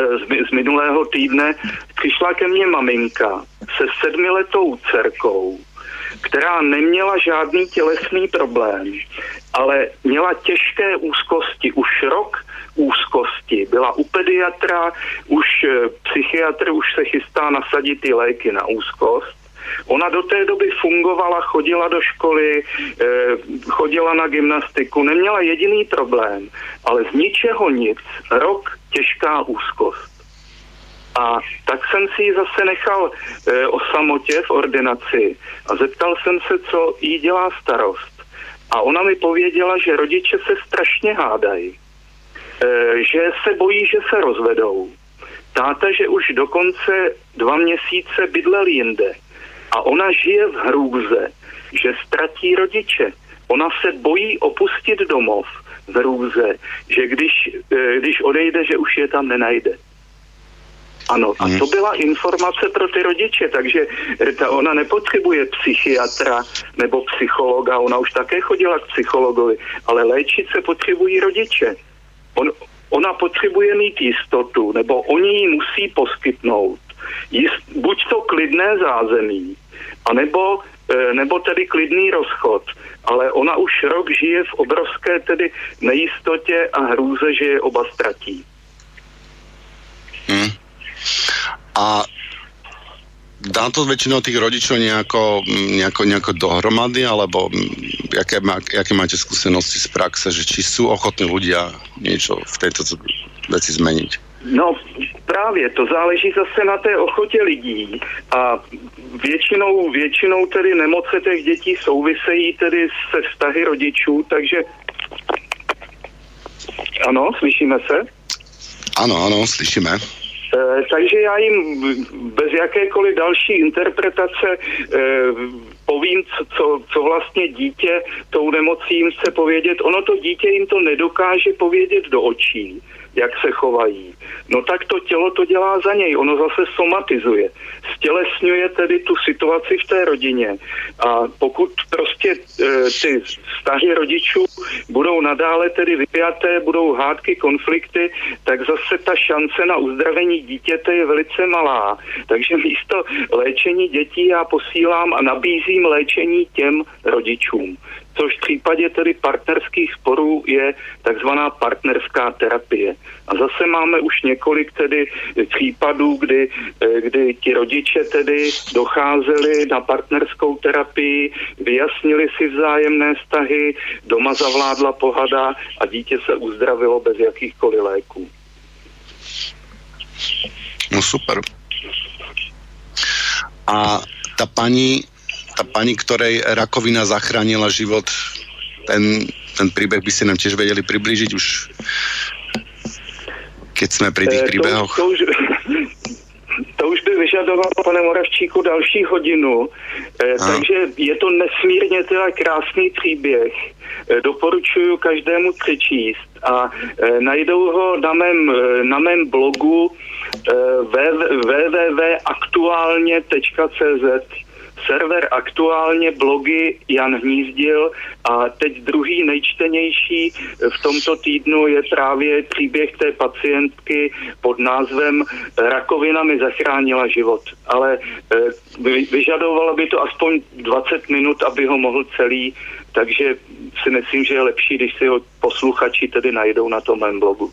z, z minulého týdne přišla ke mně maminka se sedmiletou dcerkou, která neměla žádný tělesný problém, ale měla těžké úzkosti, už rok úzkosti. Byla u pediatra, už eh, psychiatr už se chystá nasadit ty léky na úzkost. Ona do té doby fungovala, chodila do školy, eh, chodila na gymnastiku, neměla jediný problém, ale z ničeho nic, rok těžká úzkost. A tak jsem si ji zase nechal e, o samotě v ordinaci a zeptal jsem se, co jí dělá starost. a ona mi pověděla, že rodiče se strašně hádají, e, že se bojí, že se rozvedou. Táta, že už dokonce dva měsíce bydlel jinde a ona žije v hrůze, že ztratí rodiče. Ona se bojí opustit domov hrůze, že když, e, když odejde, že už je tam nenajde. Ano, a to byla informace pro ty rodiče, takže ta ona nepotřebuje psychiatra nebo psychologa, ona už také chodila k psychologovi, ale léčit se potřebují rodiče. On, ona potřebuje mít jistotu, nebo oni ji musí poskytnout. Jist, buď to klidné zázemí, anebo, nebo tedy klidný rozchod. Ale ona už rok žije v obrovské tedy nejistotě a hrůze, že je oba ztratí. Hmm. A dá to väčšinou tých rodičov nejako, nejako, nejako dohromady, alebo jaké, má, jaké máte skúsenosti z praxe, že či sú ochotní ľudia niečo v tejto veci zmeniť? No právě, to záleží zase na té ochotě lidí a většinou, většinou tedy nemoce těch dětí souvisejí tedy se vztahy rodičů, takže ano, slyšíme se? Ano, ano, slyšíme. Eh, takže já jim bez jakékoliv další interpretace eh, povím, co, co vlastně dítě tou nemocí jim chce povědět. Ono to dítě jim to nedokáže povědět do očí jak se chovají. No tak to tělo to dělá za něj, ono zase somatizuje. Stělesňuje tedy tu situaci v té rodině. A pokud prostě e, ty vztahy rodičů budou nadále tedy vypjaté, budou hádky, konflikty, tak zase ta šance na uzdravení dítěte je velice malá. Takže místo léčení dětí já posílám a nabízím léčení těm rodičům což v případě tedy partnerských sporů je takzvaná partnerská terapie. A zase máme už několik tedy případů, kdy, eh, kdy ti rodiče tedy docházeli na partnerskou terapii, vyjasnili si vzájemné vztahy, doma zavládla pohada a dítě se uzdravilo bez jakýchkoliv léků. No super. A ta paní tá pani, ktorej rakovina zachránila život, ten, ten príbeh by ste nám tiež vedeli priblížiť už, keď sme pri tých príbehoch. To, to, už, to už by vyžadovalo, pane Moravčíku, další hodinu. E, takže je to nesmírně teda krásný příběh. E, doporučuju každému přečíst a e, najdou ho na mém, na mém blogu e, www.aktuálně.cz server aktuálně blogy Jan Hnízdil a teď druhý nejčtenější v tomto týdnu je právě příběh té pacientky pod názvem Rakovina mi zachránila život. Ale e, vyžadovalo by to aspoň 20 minut, aby ho mohl celý, takže si myslím, že je lepší, když si ho posluchači tedy najdou na tom mém blogu.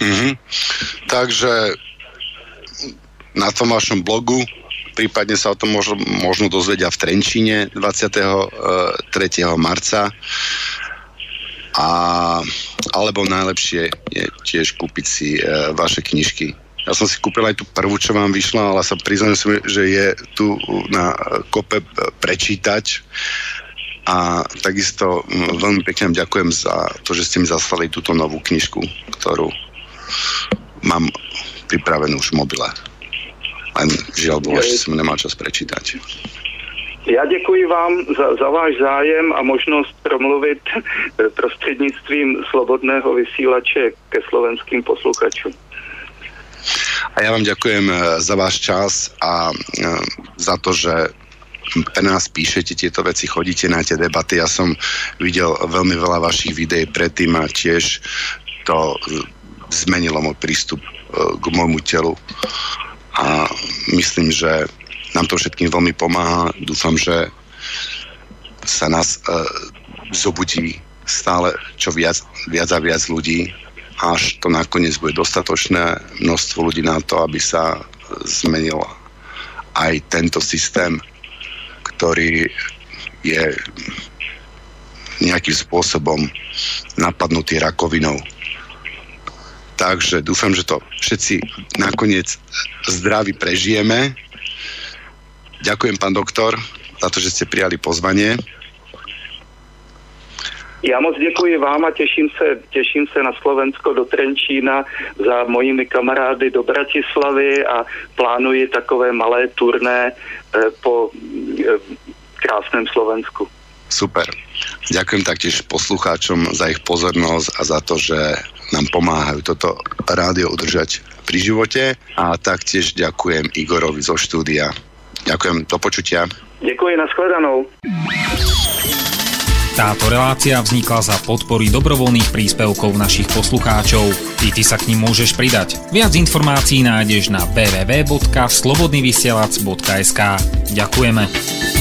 Mm-hmm. Takže na tom vašom blogu prípadne sa o tom možno, možno dozvedia v Trenčíne 23. marca a alebo najlepšie je tiež kúpiť si e, vaše knižky. Ja som si kúpil aj tú prvú, čo vám vyšla, ale sa priznám, že je tu na kope prečítať a takisto veľmi pekne vám ďakujem za to, že ste mi zaslali túto novú knižku, ktorú mám pripravenú už v mobile. Len žiaľ Bohu, že som nemal čas prečítať. Já děkuji vám za, za váš zájem a možnost promluvit prostřednictvím slobodného vysílače ke slovenským posluchačům. A ja vám ďakujem eh, za váš čas a eh, za to, že pre nás píšete tieto veci, chodíte na tie debaty. Ja som videl veľmi veľa vašich videí predtým a tiež to zmenilo môj prístup eh, k môjmu telu a myslím, že nám to všetkým veľmi pomáha. Dúfam, že sa nás e, zobudí stále čo viac, viac a viac ľudí, až to nakoniec bude dostatočné množstvo ľudí na to, aby sa zmenil aj tento systém, ktorý je nejakým spôsobom napadnutý rakovinou. Takže dúfam, že to všetci nakoniec zdraví prežijeme. Ďakujem, pán doktor, za to, že ste prijali pozvanie. Já moc děkuji vám a těším se, těším se na Slovensko do Trenčína za mojimi kamarády do Bratislavy a plánuji takové malé turné eh, po eh, krásném Slovensku. Super. Ďakujem taktiež poslucháčom za ich pozornosť a za to, že nám pomáhajú toto rádio udržať pri živote a taktiež ďakujem Igorovi zo štúdia. Ďakujem, do počutia. Ďakujem, nashledanou. Táto relácia vznikla za podpory dobrovoľných príspevkov našich poslucháčov. I ty sa k ním môžeš pridať. Viac informácií nájdeš na www.slobodnyvysielac.sk Ďakujeme.